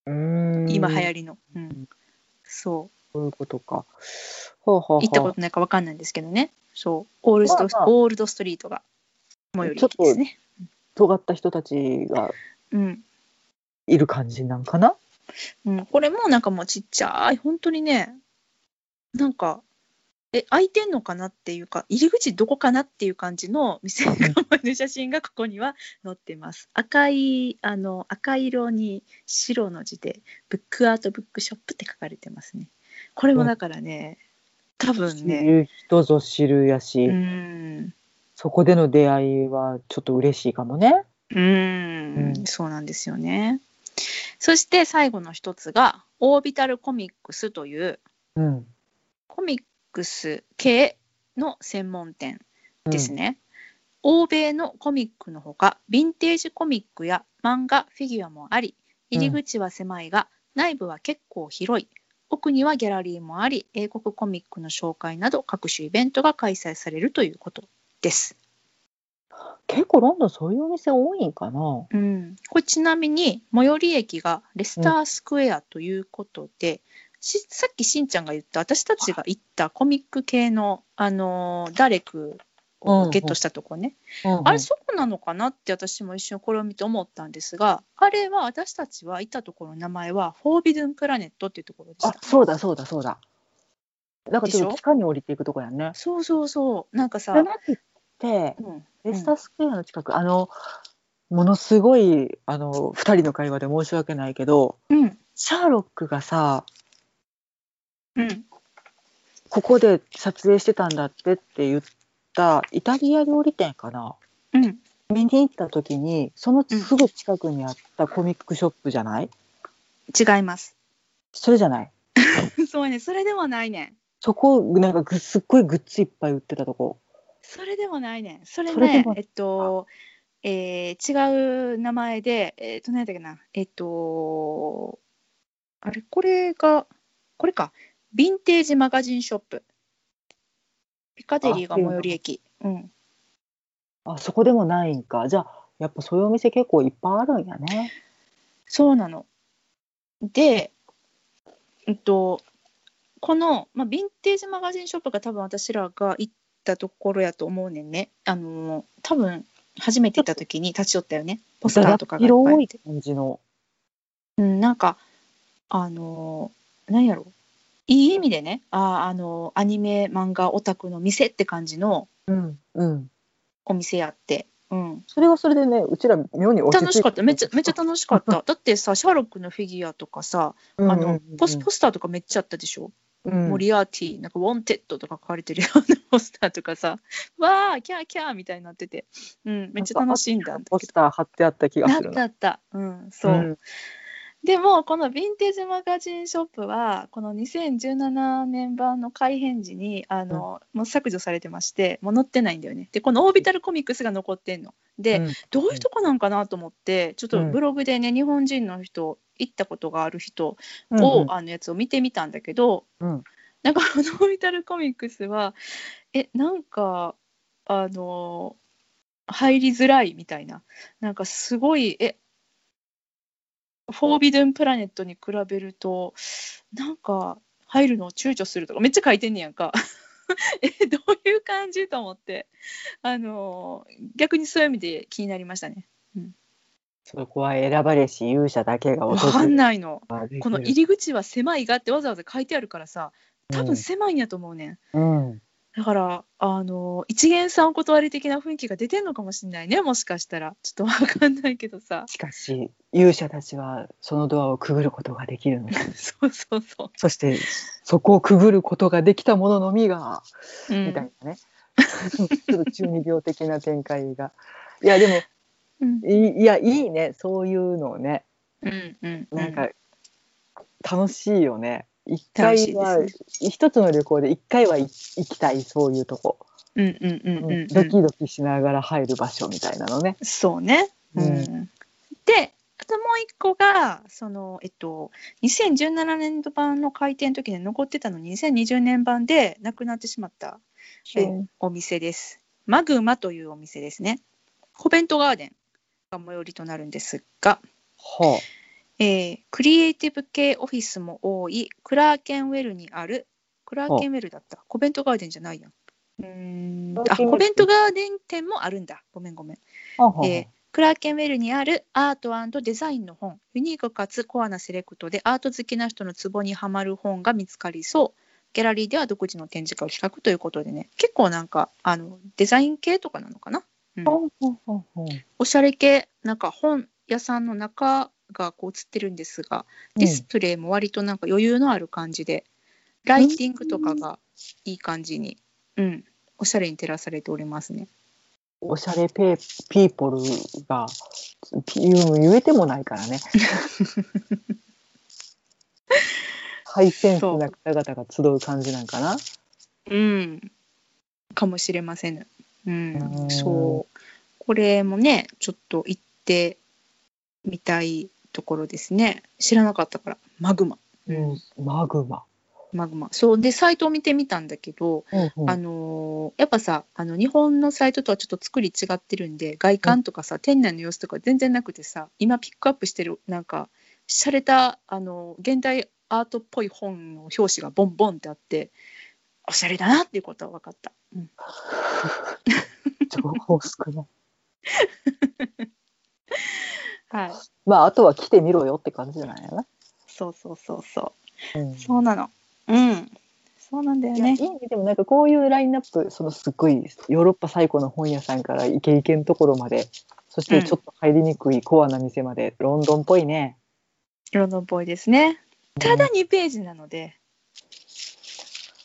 うーん。今流行り。りの。うん。そそういうことか。ほうほう。行ったことないかわかんないんですけどね。そう。オールド、まあまあオールドストリートが最寄り駅ですね。尖った人たちがうん。いる感じなんかな？うん、これもなんかもうちっちゃい、本当にね、なんか、え、開いてんのかなっていうか、入り口どこかなっていう感じの店構えの写真がここには載ってます。赤い、あの、赤色に白の字で、ブックアートブックショップって書かれてますね。これもだからね、多分知ね、る人ぞ知るやし、うん、そこでの出会いはちょっと嬉しいかもね。うん、うんそうなんですよね。そして最後の一つが、オービタルコミックスという、うん。コミックス系の専門店ですね。ね。欧米のコミックのほか、ヴィンテージコミックや漫画、フィギュアもあり、入り口は狭いが、内部は結構広い。奥にはギャラリーもあり、英国コミックの紹介など各種イベントが開催されるということです。結構ロンドンそういうお店多いんかな？うん、これちなみに最寄り駅がレスタースクエアということで、しさっきしんちゃんが言った私たちが行ったコミック系の、あのーダレクをゲットしたとこね、うんうん。あれそこなのかなって私も一瞬これを見て思ったんですがあれは私たちは行ったところの名前はフォービドゥンプラネットっていうところでしあた。そうだそうだそうだ。なんかちょっと地下に降りていくとこやね。そうそうそう。なんかさじゃ、なくてうんレスタースクエアの近く、あのものすごいあの2人の会話で申し訳ないけどうん。シャーロックがさうん。ここで撮影してたんだってって言ったイタリア料理店かなうん。見に行った時にそのすぐ近くにあったコミックショップじゃない？違います。それじゃない？そうね。それでもないね。んそこなんかぐすっごいグッズいっぱい売ってたとこ。それでもないね。んそれねえっとえー違う名前でえっと何だっけな。えっとあれ？これがこれかヴィンテージマガジンショップピカデリーが最寄り駅うんあそこでもないんかじゃあやっぱそういうお店結構いっぱいあるんやねそうなの。で、えっと、この、まあ、ヴィンテージマガジンショップが多分私らが行ったところやと思うねんね。あの、多分初めて行った時に立ち寄ったよね。ポスターとかがいっぱいあ広いって。感じのうん、なんか、あの、何やろいい意味でね、ああの、アニメ、漫画、オタクの店って感じのうんうん。お店やって。うん、それはそれでねうちら妙に落ち着い楽しかった。めっちゃめっちゃ楽しかった。だってさシャーロックのフィギュアとかさ、あのポスポスターとかめっちゃあったでしょ、うん。モリアーティなんか Wanted とか書かれてるようなポスターとかさ わーキャーキャーみたいになってて、うん、めっちゃ楽しいんだんだけポスター貼ってあった気がするな。たあった。うんそう、うんでもこのヴィンテージマガジンショップはこの2017年版の改編時にあの、もう削除されてましてもう載ってないんだよね。でこのオービタルコミックスが残ってんの。で、うん。どういうとこなんかなと思ってちょっとブログでね、日本人の人行ったことがある人うんを、あのやつを見てみたんだけど、うん。なんかこのオービタルコミックスはえなんかあの入りづらいみたいな。なんかすごいえフォービドゥンプラネットに比べるとなんか入るのを躊躇するとかめっちゃ書いてんねやんか。えどういう感じと思ってあの逆にそういう意味で気になりましたね。そこは選ばれし勇者だけがわかんいないの。この入り口は狭いがってわざわざ書いてあるからさ多分狭いんやと思うねん。うんだからあの一元さんお断り的な雰囲気が出てんのかもしれないねもしかしたら。ちょっとわかんないけどさ。しかし勇者たちはそのドアをくぐることができるのだ そうそうそそしてそこをくぐることができた者のみが、う、うん。みたいなね。ちょっと中二病的な展開が。いやでもうん。いやいいね。そういうのをね。うんうんうなんか楽しいよね一回は、一つの旅行で一回は行行きたいそういうとこ、うんうんうんうんうんドキドキしながら入る場所みたいなのね。そうね。ううんん、であともう一個がその、えっと、2017年度版の開店の時に残ってたのに2020年版でなくなってしまった、えーお店です。マグマというお店ですね。コベントガーデンが最寄りとなるんですが、はえークリエイティブ系オフィスも多い。クラーケンウェルにある。クラーケンウェルだった。コベントガーデンじゃないやん。うーんあコベントガーデン店もあるんだ。ごめんごめん。えークラーケンウェルにあるアートデザインの本。ユニークかつコアなセレクトでアート好きな人のツボにはまる本が見つかりそう。ギャラリーでは独自の展示会を企画ということでね。結構なんかあのデザイン系とかなのかな、うん。おしゃれ系。なんか本屋さんの中がこう映ってるんですがディスプレイも割となんか余裕のある感じで、ライティングとかがいい感じに、うん、おしゃれに照らされておりますね。おしゃれペーピーポルがピ言えてもないからね。ハイセンスな方々が集う感じなんかな。うん、かもしれません。うんうんそう。これもね、ちょっと行ってみたいところですね。知らなかったから、マグマ。うん、マグマ。マグマ。そう。で、サイトを見てみたんだけど、うんうんあのーやっぱさ、あの、日本のサイトとはちょっと作り違ってるんで、外観とかさ、店内の様子とか全然なくてさ、今ピックアップしてる、なんか、洒落た、あの、現代アートっぽい本の表紙がボンボンってあって、おしゃれだなっていうことは分かった。うん 情報少ない。はい。まああとは来てみろよって感じじゃないな。そうそうそうそう。うんそうなの。うん。そうなんだよねいやい。でもなんかこういうラインナップそのすっごいヨーロッパ最古の本屋さんからイケイケのところまでそしてちょっと入りにくいコアな店まで、ロンドンっぽいね。ロンドンっぽいですね。ただ2ページなので、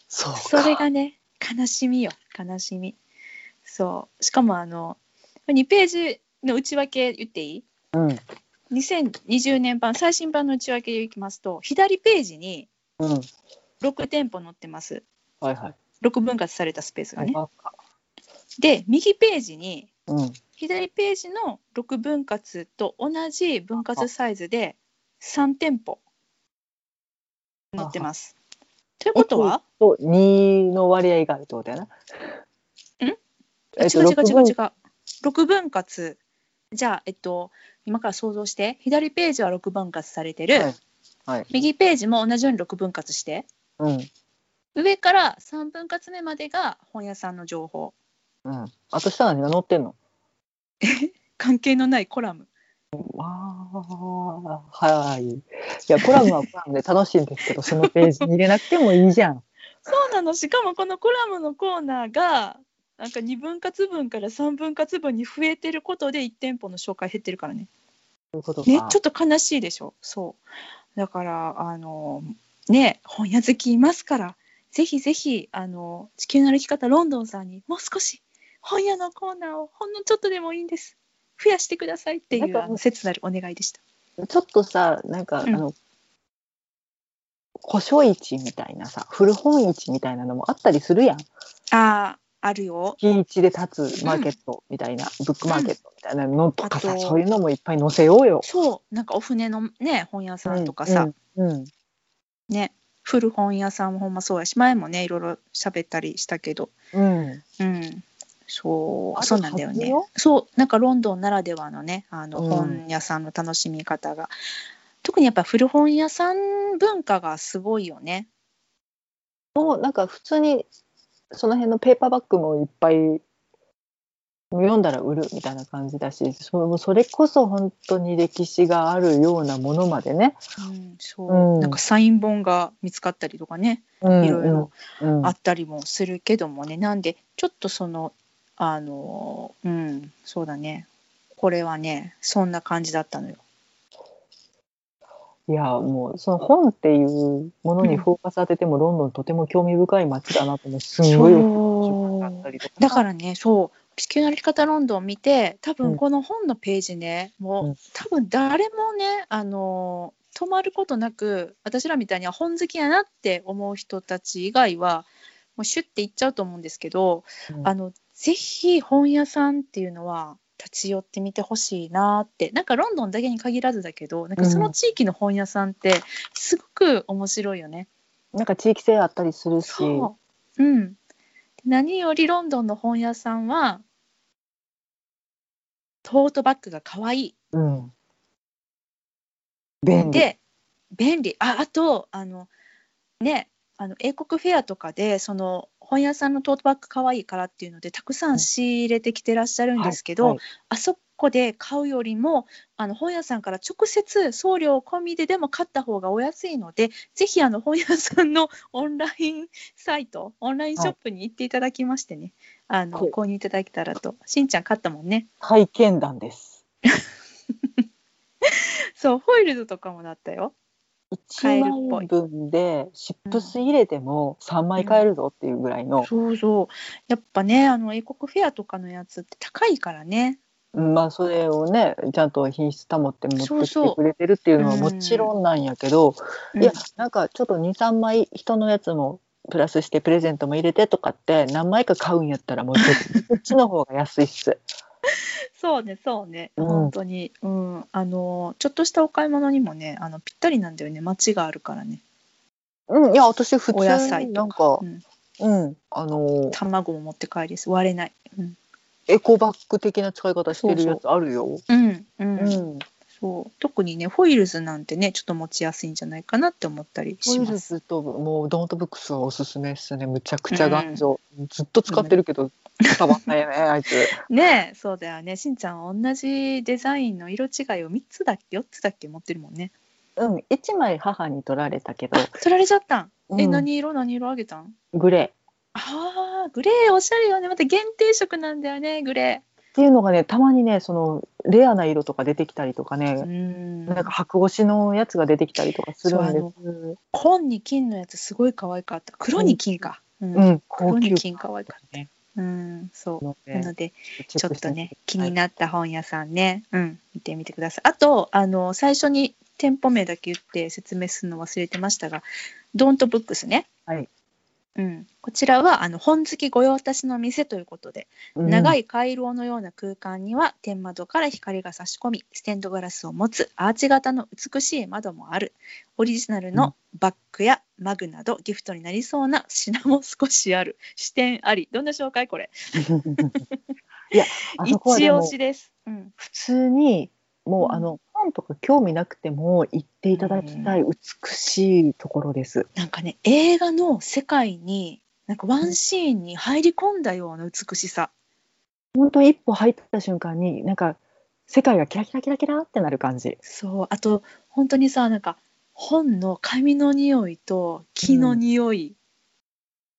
そうかそれがね悲しみよ悲しみそうしかもあの2ページの内訳言っていい？うん。2020年版最新版の内訳いきますと左ページにうん。6店舗載ってますはいはい。6分割されたスペースがねで右ページにうん。左ページの6分割と同じ分割サイズで3店舗載ってますということは？と2の割合があるってことやな。ん？えっと違う違う違う違う。6分割。じゃあ、えっと、今から想像して、左ページは6分割されてる、はいはい。右ページも同じように6分割して、うん。上から3分割目までが本屋さんの情報。うん。あと下何が載ってんの？関係のないコラム。ああ、はい。いや、コラムはコラムで楽しいんですけど、そのページに入れなくてもいいじゃん。そうなの。しかもこのコラムのコーナーが、なんか2分割分から3分割分に増えてることで1店舗の紹介減ってるからね。ね、ちょっと悲しいでしょ。そう。だから、あの、ね、本屋好きいますから、ぜひぜひ、あの、地球の歩き方ロンドンさんにもう少し本屋のコーナーをほんのちょっとでもいいんです。増やしてくださいっていうあの切なるお願いでした。ちょっとさ、なんか、うんあの、古書市みたいなさ、古本市みたいなのもあったりするやん。ああ、あるよ。月一で立つマーケットみたいな、ブックマーケットみたいなのとかさ、あとそういうのもいっぱい載せようよ。そう、なんかお船のね、本屋さんとかさ、うん。うん。ね、古本屋さんもほんまそうやし、前もね、いろいろ喋ったりしたけど、うん。うん。そう、そうなんだよね。そう、なんかロンドンならではのね、あのうん本屋さんの楽しみ方が、特にやっぱ古本屋さん文化がすごいよね。もうなんか普通にその辺のペーパーバッグもいっぱい読んだら売るみたいな感じだしそそれこそ本当に歴史があるようなものまでね、うん、そう、うん。なんかサイン本が見つかったりとかね、うんいろいろうんあったりもするけどもね、なんでちょっとそのあのうんそうだね。これはねそんな感じだったのよ。いやもうその本っていうものにフォーカス当てても、ロンドンとても興味深い街だなと思うすんごいだったりとかだからねそう地球の歩き方ロンドンを見て多分この本のページね、もう、うん。多分誰もねあの止まることなく私らみたいには本好きやなって思う人たち以外はもうシュッていっちゃうと思うんですけど、うん。あのぜひ本屋さんっていうのは立ち寄ってみてほしいなってなんかロンドンだけに限らずだけどなんかその地域の本屋さんってすごく面白いよね。なんか地域性あったりするしそう。うん。何よりロンドンの本屋さんは、トートバッグが可愛い。うん、便利で、便利。あ、あと、あの、ね、あの英国フェアとかで、その本屋さんのトートバッグ可愛いからっていうので、たくさん仕入れてきてらっしゃるんですけど、はいあそこで買うよりも、あの本屋さんから直接送料込みででも買った方がお安いので、ぜひあの本屋さんのオンラインサイト、オンラインショップに行っていただきましてね、あのはい購入いただけたらと。しんちゃん買ったもんね。体験談です そう、ホイールズとかもだったよ。買えるっ1ぽい枚分でシップス入れても3枚買えるぞっていうぐらいの、そうそう。やっぱね、あの英国フェアとかのやつって高いからね。うんまあそれをねちゃんと品質保って持ってきてくれてるっていうのはもちろんなんやけど、いやうんなんかちょっと23枚人のやつもプラスしてプレゼントも入れてとかって何枚か買うんやったらもうこ っちの方が安いっす。そうね、そうね、うん。本当に、うん、あの、ちょっとしたお買い物にもね、あのぴったりなんだよね、街があるからね。うん、いや私普通お野菜にとか。なん。かうん、うん。あの卵も持って帰りです、割れない。うん、エコバッグ的な使い方してるやつあるよ。うん、うん、うん、そう、特にね、ホイールズなんてね、ちょっと持ちやすいんじゃないかなって思ったりホイールします。ズともうドーントブックスはおすすめっすね。むちゃくちゃ頑丈。ずっと使ってるけど伝わんないよね、あいつ。ねえ、そうだよね、しんちゃんは同じデザインの色違いを3つだっけ、4つだっけ持ってるもんね。うん、一枚母に取られたけど、取られちゃったん？え、うん何色何色あげたん？グレああ、グレーおしゃれよね。また限定色なんだよね、グレー。っていうのがねたまにねそのレアな色とか出てきたりとかうね、ん。なんか白押しのやつが出てきたりとかするんです。紺に金のやつすごい可愛かった。黒に金か、うん。うん、黒に金可愛かっね。たうんそう。なのでちょっとね気になった本屋さんね、うん。見てみてください。あとあの最初に店舗名だけ言って説明するの忘れてましたがドントブックスね。はい。うん、こちらはあの本好き御用達の店ということで、長い。い回廊のような空間には天窓から光が差し込みステンドガラスを持つアーチ型の美しい窓もある。オリジナルのバッグやマグなどギフトになりそうな品も少しある視点あり。どんな紹介これ？いや、一押しです、うん、普通にもう、うんあの本とか興味なくても行っていただきたい美しいところです。なんかね映画の世界になんかワンシーンに入り込んだような美しさ。本当一歩入った瞬間になんか世界がキラキラキラキラってなる感じ。そう。あと本当にさなんか本の紙の匂いと木の匂い、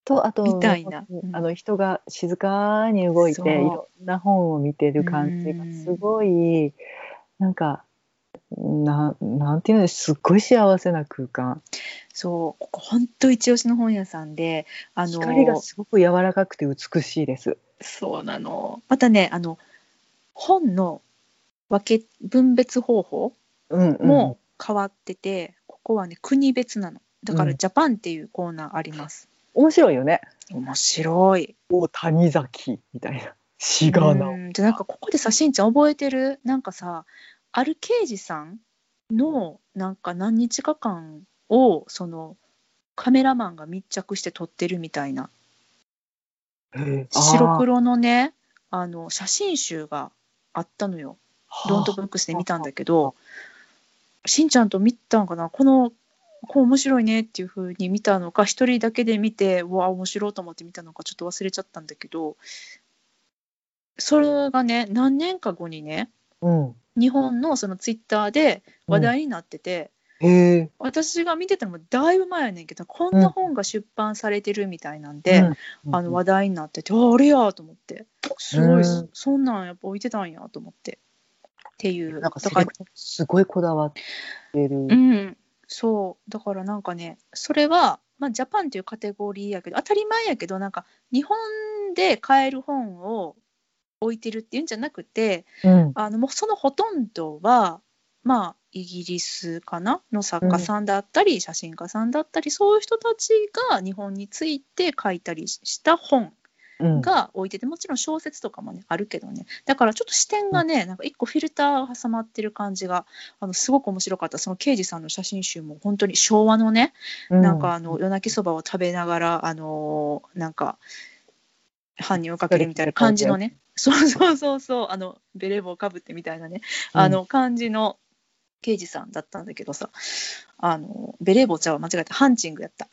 とあとみたいな。あの人が静かに動いていろんな本を見てる感じがすごいなんかななんていうのすっごい幸せな空間。そうここ本当一押しの本屋さんであの光がすごく柔らかくて美しいです。そうなの。またねあの本の分け分別方法うんうん、も変わってて、ここはね国別なの。だからうん。ジャパンっていうコーナーあります、面白いよね。面白い。お谷崎みたいな。志賀直うん。でなんかここでさしんちゃん覚えてる？なんかさある刑事さんのなんか何日か間をそのカメラマンが密着して撮ってるみたいな。白黒のねあの写真集があったのよ。ドントブックスで見たんだけどしんちゃんと見たんかな？このこう面白いねっていう風に見たのか一人だけで見てうわ面白いと思って見たのかちょっと忘れちゃったんだけどそれがね何年か後にねうん、日本のそのツイッターで話題になってて、へえ。私が見てたのもだいぶ前やねんけどこんな本が出版されてるみたいなんで、うん。あの話題になってて、ああれやと思って。すごい、うんそんなんやっぱ置いてたんやと思って。っていうなんかだからすごいこだわってる。うん。そう。だからなんかねそれは、まあ、ジャパンっていうカテゴリーやけど当たり前やけどなんか日本で買える本を置いてるっていうんじゃなくてうん。あのもうそのほとんどはまあイギリスかな？の作家さんだったり、写真家さんだったりそういう人たちが日本について書いたりした本うん。が置いててもちろん小説とかもねあるけどね。だからちょっと視点がね、なんか一個フィルターが挟まってる感じがあのすごく面白かった。その刑事さんの写真集も本当に昭和のね、なんかあの夜泣きそばを食べながらあのーなんか犯人をかけるみたいな感じのねそうそうそうそう。あのベレー帽をかぶってみたいなね。あの感じの刑事さんだったんだけどさあのベレー帽ちゃうわ間違えたハンチングやった。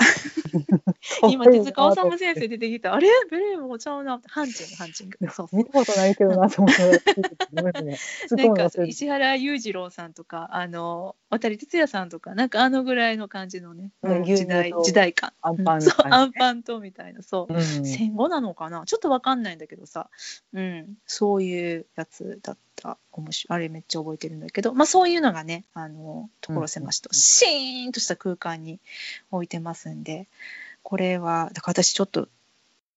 今手塚治虫先生出てきたあれ？ベレー帽ちゃうなハンチングハンチング。そうそう。見たことないけどなと思 ないんか石原裕次郎さんとかあの渡哲也さんとかなんかあのぐらいの感じのね、ねうん時代時代感。アンパンうんそうアンン。パンとみたいな。そう、うん。戦後なのかな？ちょっとわかんないんだけどさ、うん、そういうやつだった。面白い。あれめっちゃ覚えてるんだけど、まあ、そういうのがねあの所狭しと。シーンとした空間に置いてますんでこれはだから私ちょっと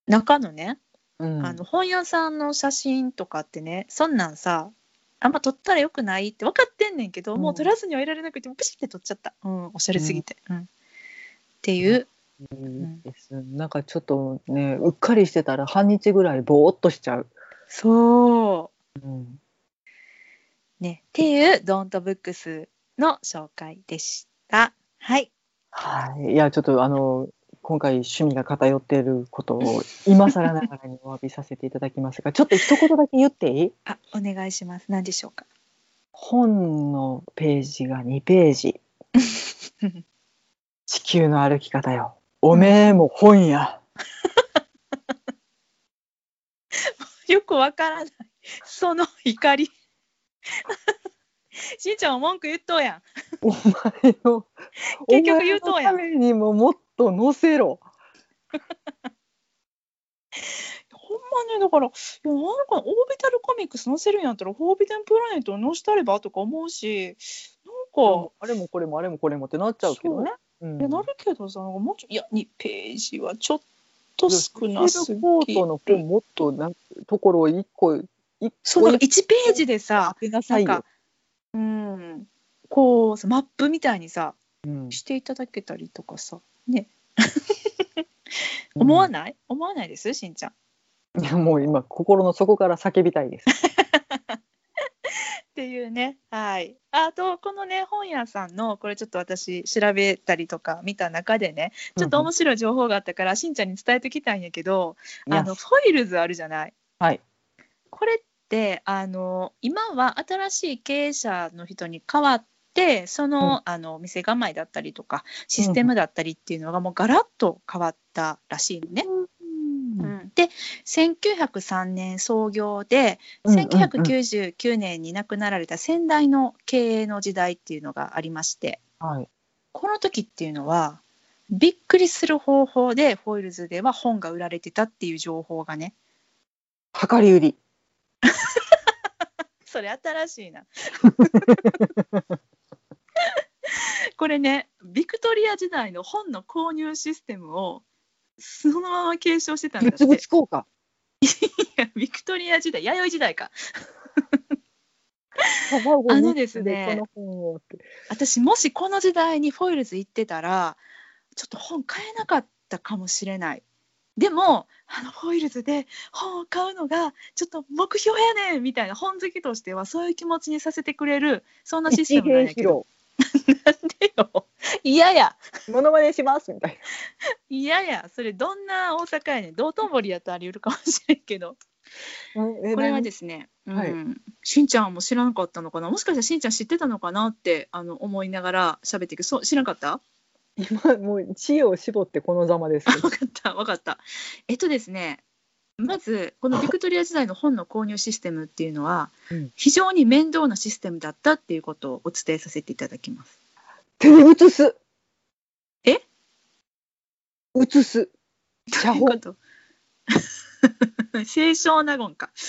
中のね、うん。あの本屋さんの写真とかってねそんなんさあんま撮ったらよくないって分かってんねんけど、うん。もう撮らずにはいられなくてもピシッて撮っちゃった、うん、おしゃれすぎて、うん。っていう。なんかちょっとね、うっかりしてたら半日ぐらいぼーっとしちゃう。そう。うん。ね、っていうドントブックスの紹介でした。はい。はい。いや、ちょっとあの、今回趣味が偏っていることを今更ながらにお詫びさせていただきますが、ちょっと一言だけ言っていい？あ、お願いします。何でしょうか？本のページが2ページ。地球の歩き方よ。おめえも本や。よくわからない。その怒り。しんちゃんも文句言っとうやん。お前の、結局言うとうやんお前のためにももっと載せろ。ほんまねだからいやなんかオービタルコミックス載せるんやったらフォービテンプラネットを載せたればとか思うしなんか、あれもこれもあれもこれもってなっちゃうけどね。うんいやなるけどさなんかもうちょいや2ページはちょっと少なすぎコートのもっとなところを一個一個そうなんか1ページでさなんか。うん。こうさマップみたいにさうん。していただけたりとかさね。思わない、思わないです？しんちゃん。いやもう今心の底から叫びたいです。っていうね。はい。あとこのね本屋さんのこれちょっと私調べたりとか見た中でねちょっと面白い情報があったから、しんちゃんに伝えておきたいんやけどあのフォイルズあるじゃない？はい。これってあの今は新しい経営者の人に代わってその,、あの店構えだったりとかシステムだったりっていうのがもうガラッと変わったらしいのね。うんで1903年創業でうんうんうん1999年に亡くなられた先代の経営の時代っていうのがありましてはい。この時っていうのはびっくりする方法でフォイルズでは本が売られてたっていう情報がね量り売り。それ新しいな。これねビクトリア時代の本の購入システムをそのまま継承してたんだって物々効果。いやビクトリア時代弥生時代か卵あのですね私もしこの時代にフォイルズ行ってたらちょっと本買えなかったかもしれないでもあのフォイルズで本を買うのがちょっと目標やねんみたいな本好きとしてはそういう気持ちにさせてくれるそんなシステムなんやけど。なんでよ。嫌やモノマネしますみたい嫌やそれどんな大阪やねん。道頓堀やったらあり得るかもしれんけど。な。これはですすね、うんはい。しんちゃんも知らなかったのかな？もしかしたらしんちゃん知ってたのかなってあの思いながら喋っていく。そう知らなかった？今もう知恵を絞ってこのざまですあ。分かった分かったえっとですねまずこのビクトリア時代の本の購入システムっていうのはうん非常に面倒なシステムだったっていうことをお伝えさせていただきます手で写す。え？写す。写本どういうこ。と？清少納言か。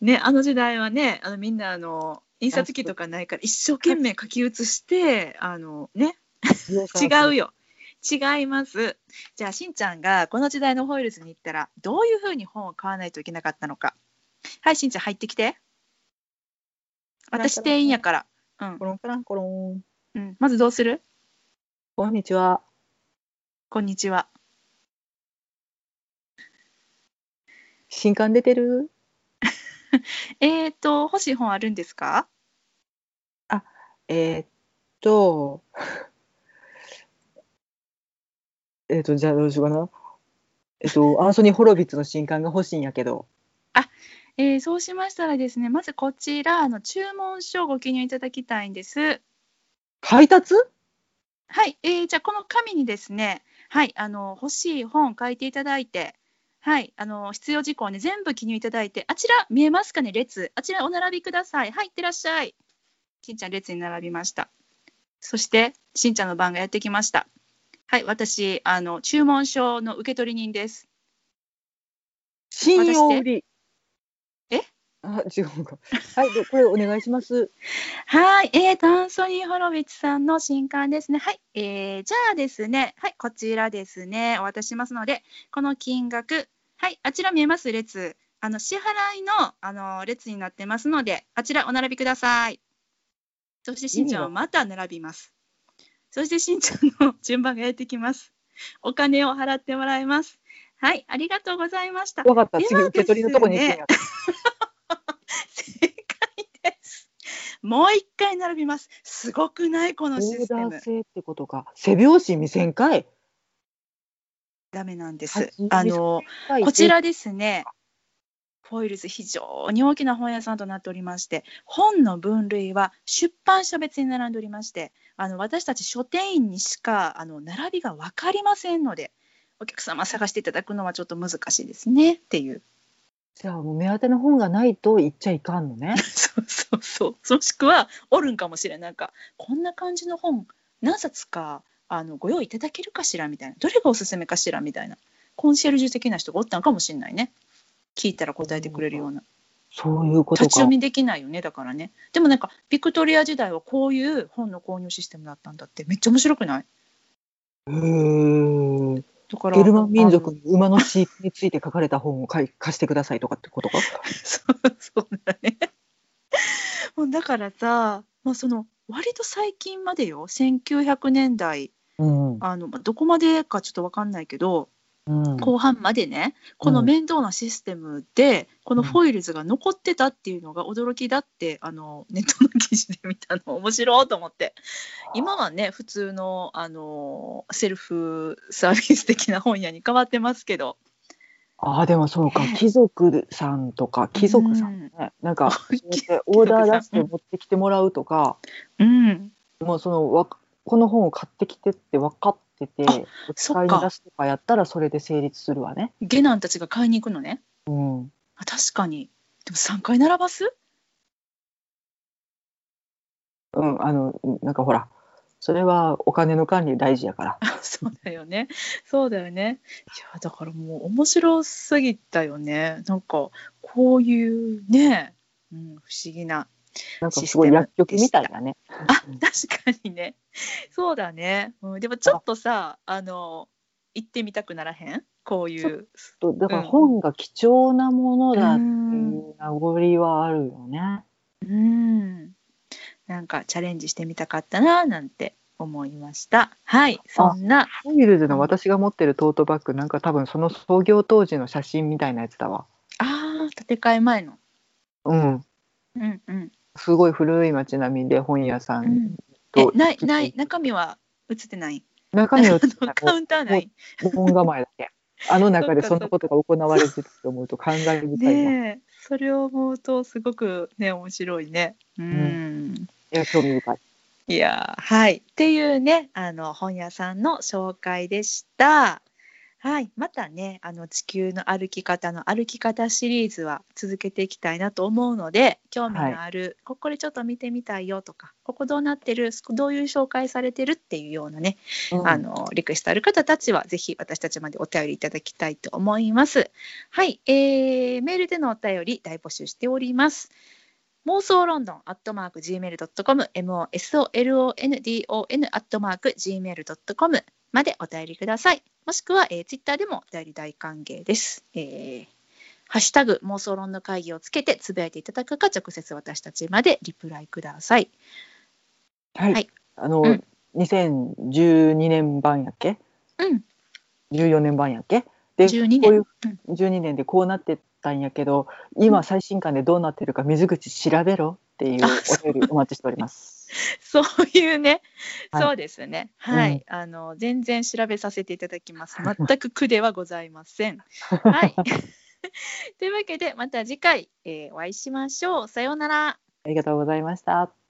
ねあの時代はねあのみんなあの印刷機とかないから一生懸命書き写してあのね。違うよ。違います。じゃあしんちゃんがこの時代のホイールズに行ったらどういうふうに本を買わないといけなかったのか。はいしんちゃん入ってきて。私店員やから。うん。コ、ロンカランコロン。うん、まずどうする？こんにちは。こんにちは。新刊出てる？えーと欲しい本あるんですか？えーっと、えーっ と、じゃあどうしようかな。えっと、アンソニー・ホロビッツの新刊が欲しいんやけど、えーそうしましたらですね、まずこちら、あの注文書をご記入いただきたいんです。配達？はい、えーじゃあこの紙にですね、はい、あの欲しい本書いていただいて、はい、あの必要事項ね全部記入いただいて、あちら見えますかね、列、あちらお並びください。はい、いってらっしゃい。しんちゃん列に並びました。そしてしんちゃんの番がやってきました。はい、私あの注文書の受取人です。信用売り。え？あ、違うか。はい、でこれお願いします。はい、えーと、アンソニー・ホロウィッツさんの新刊ですね。はい、えー、じゃあですね、はい、こちらですね、お渡ししますので、この金額、はい、あちら見えます列、あの支払いのあの列になってますので、あちらお並びください。そしてしんちゃんはまた並びます。そしてしんちゃんの順番がやってきます。お金を払ってもらいます。はい、ありがとうございました。わかった。次受け取りのとこに行くんですや。正解です。もう一回並びます。すごくない？このオシステムーダー。制ってことか。背拍子見せんかい。ダメなんではいす。あのこちらですね。フォイルズ非常に大きな本屋さんとなっておりまして本の分類は出版社別に並んでおりましてあの私たち書店員にしかあの並びが分かりませんのでお客様探していただくのはちょっと難しいですねっていうじゃあもう目当ての本がないと言っちゃいかんのね。そうそうそう。もしくはおるんかもしれんなんかこんな感じの本何冊かあのご用意いただけるかしらみたいな。どれがおすすめかしらみたいな。コンシェルジュ的な人がおったんかもしれないね。聞いたら答えてくれるような。そういうことか。立ち読みできないよねだからね。でもなんかビクトリア時代はこういう本の購入システムだったんだってめっちゃ面白くない？へー。だからゲルマン民族の馬の飼育について書かれた本を貸してくださいとかってことか？そうそうだね。もうだからさ、まあ、その割と最近までよ。1900年代うん。あのまあどこまでかちょっと分かんないけどうん。後半までねこの面倒なシステムで、このうんフォイルズが残ってたっていうのが驚きだってあのネットの記事で見たの面白いと思って。今はね普通のあのセルフサービス的な本屋に変わってますけど。ああでもそうか。ね。貴族さんとか貴族さんね、なんか そうやってオーダー出して持ってきてもらうとか。うん。もうそのわこの本を買ってきてって分かってて使いに出すとかやったらそれで成立するわね。下男たちが買いに行くのね。うん、あ確かに。でも3回並ばす？うん、あのなんかほらそれはお金の管理大事やから。あそうだよね。そうだよね。いやだからもう面白すぎたよね。なんかこういうね、うん、不思議な。なんかすごい薬局みたいだね。あ確かにね。そうだね。うん、でもちょっとさあの行ってみたくならへん？こういう。とだからうん本が貴重なものだっていうんう名残はあるよね。うん。なんかチャレンジしてみたかったななんて思いました。はい。そんな。フォイルズの私が持ってるトートバッグなんか多分その創業当時の写真みたいなやつだわ。ああ建て替え前の。うん。うんうん。すごい古い街並みで本屋さうんんえと、ないない中身は映ってない？中身をあのカウンターない？門構えだけ。あの中でそんなことが行われてると思うと感慨深いわ。ねえ、それを思うとすごくね面白いね。うん。いや興味深い。いやーはいっていうねあの本屋さんの紹介でした。はい、またねあの地球の歩き方の歩き方シリーズは続けていきたいなと思うので興味のある、ここでちょっと見てみたいよとかここどうなってるどういう紹介されてるっていうようなねうんあのリクエストある方たちはぜひ私たちまでお便りいただきたいと思います。はい、えー、メールでのお便り大募集しております。妄想ロンドンアットマーク Gmail.com MOSOLONDON アットマーク Gmail.com までお便りください。もしくは、えー、ツイッターでもお便り大歓迎です。えーハッシュタグ妄想論の会議をつけてつぶやいていただくか直接私たちまでリプライください。はい。はいあの、うん2012年版やっけ？うん、14年版やっけ？で12こういう年。うん12年でこうなってたんやけど今最新刊でどうなってるか水口調べろっていうあお便りお待ちしております。そういうね、はいそうですね。はい、うんあの全然調べさせていただきます。全く苦ではございません。はい。というわけでまた次回、えーお会いしましょう。さようなら。ありがとうございました。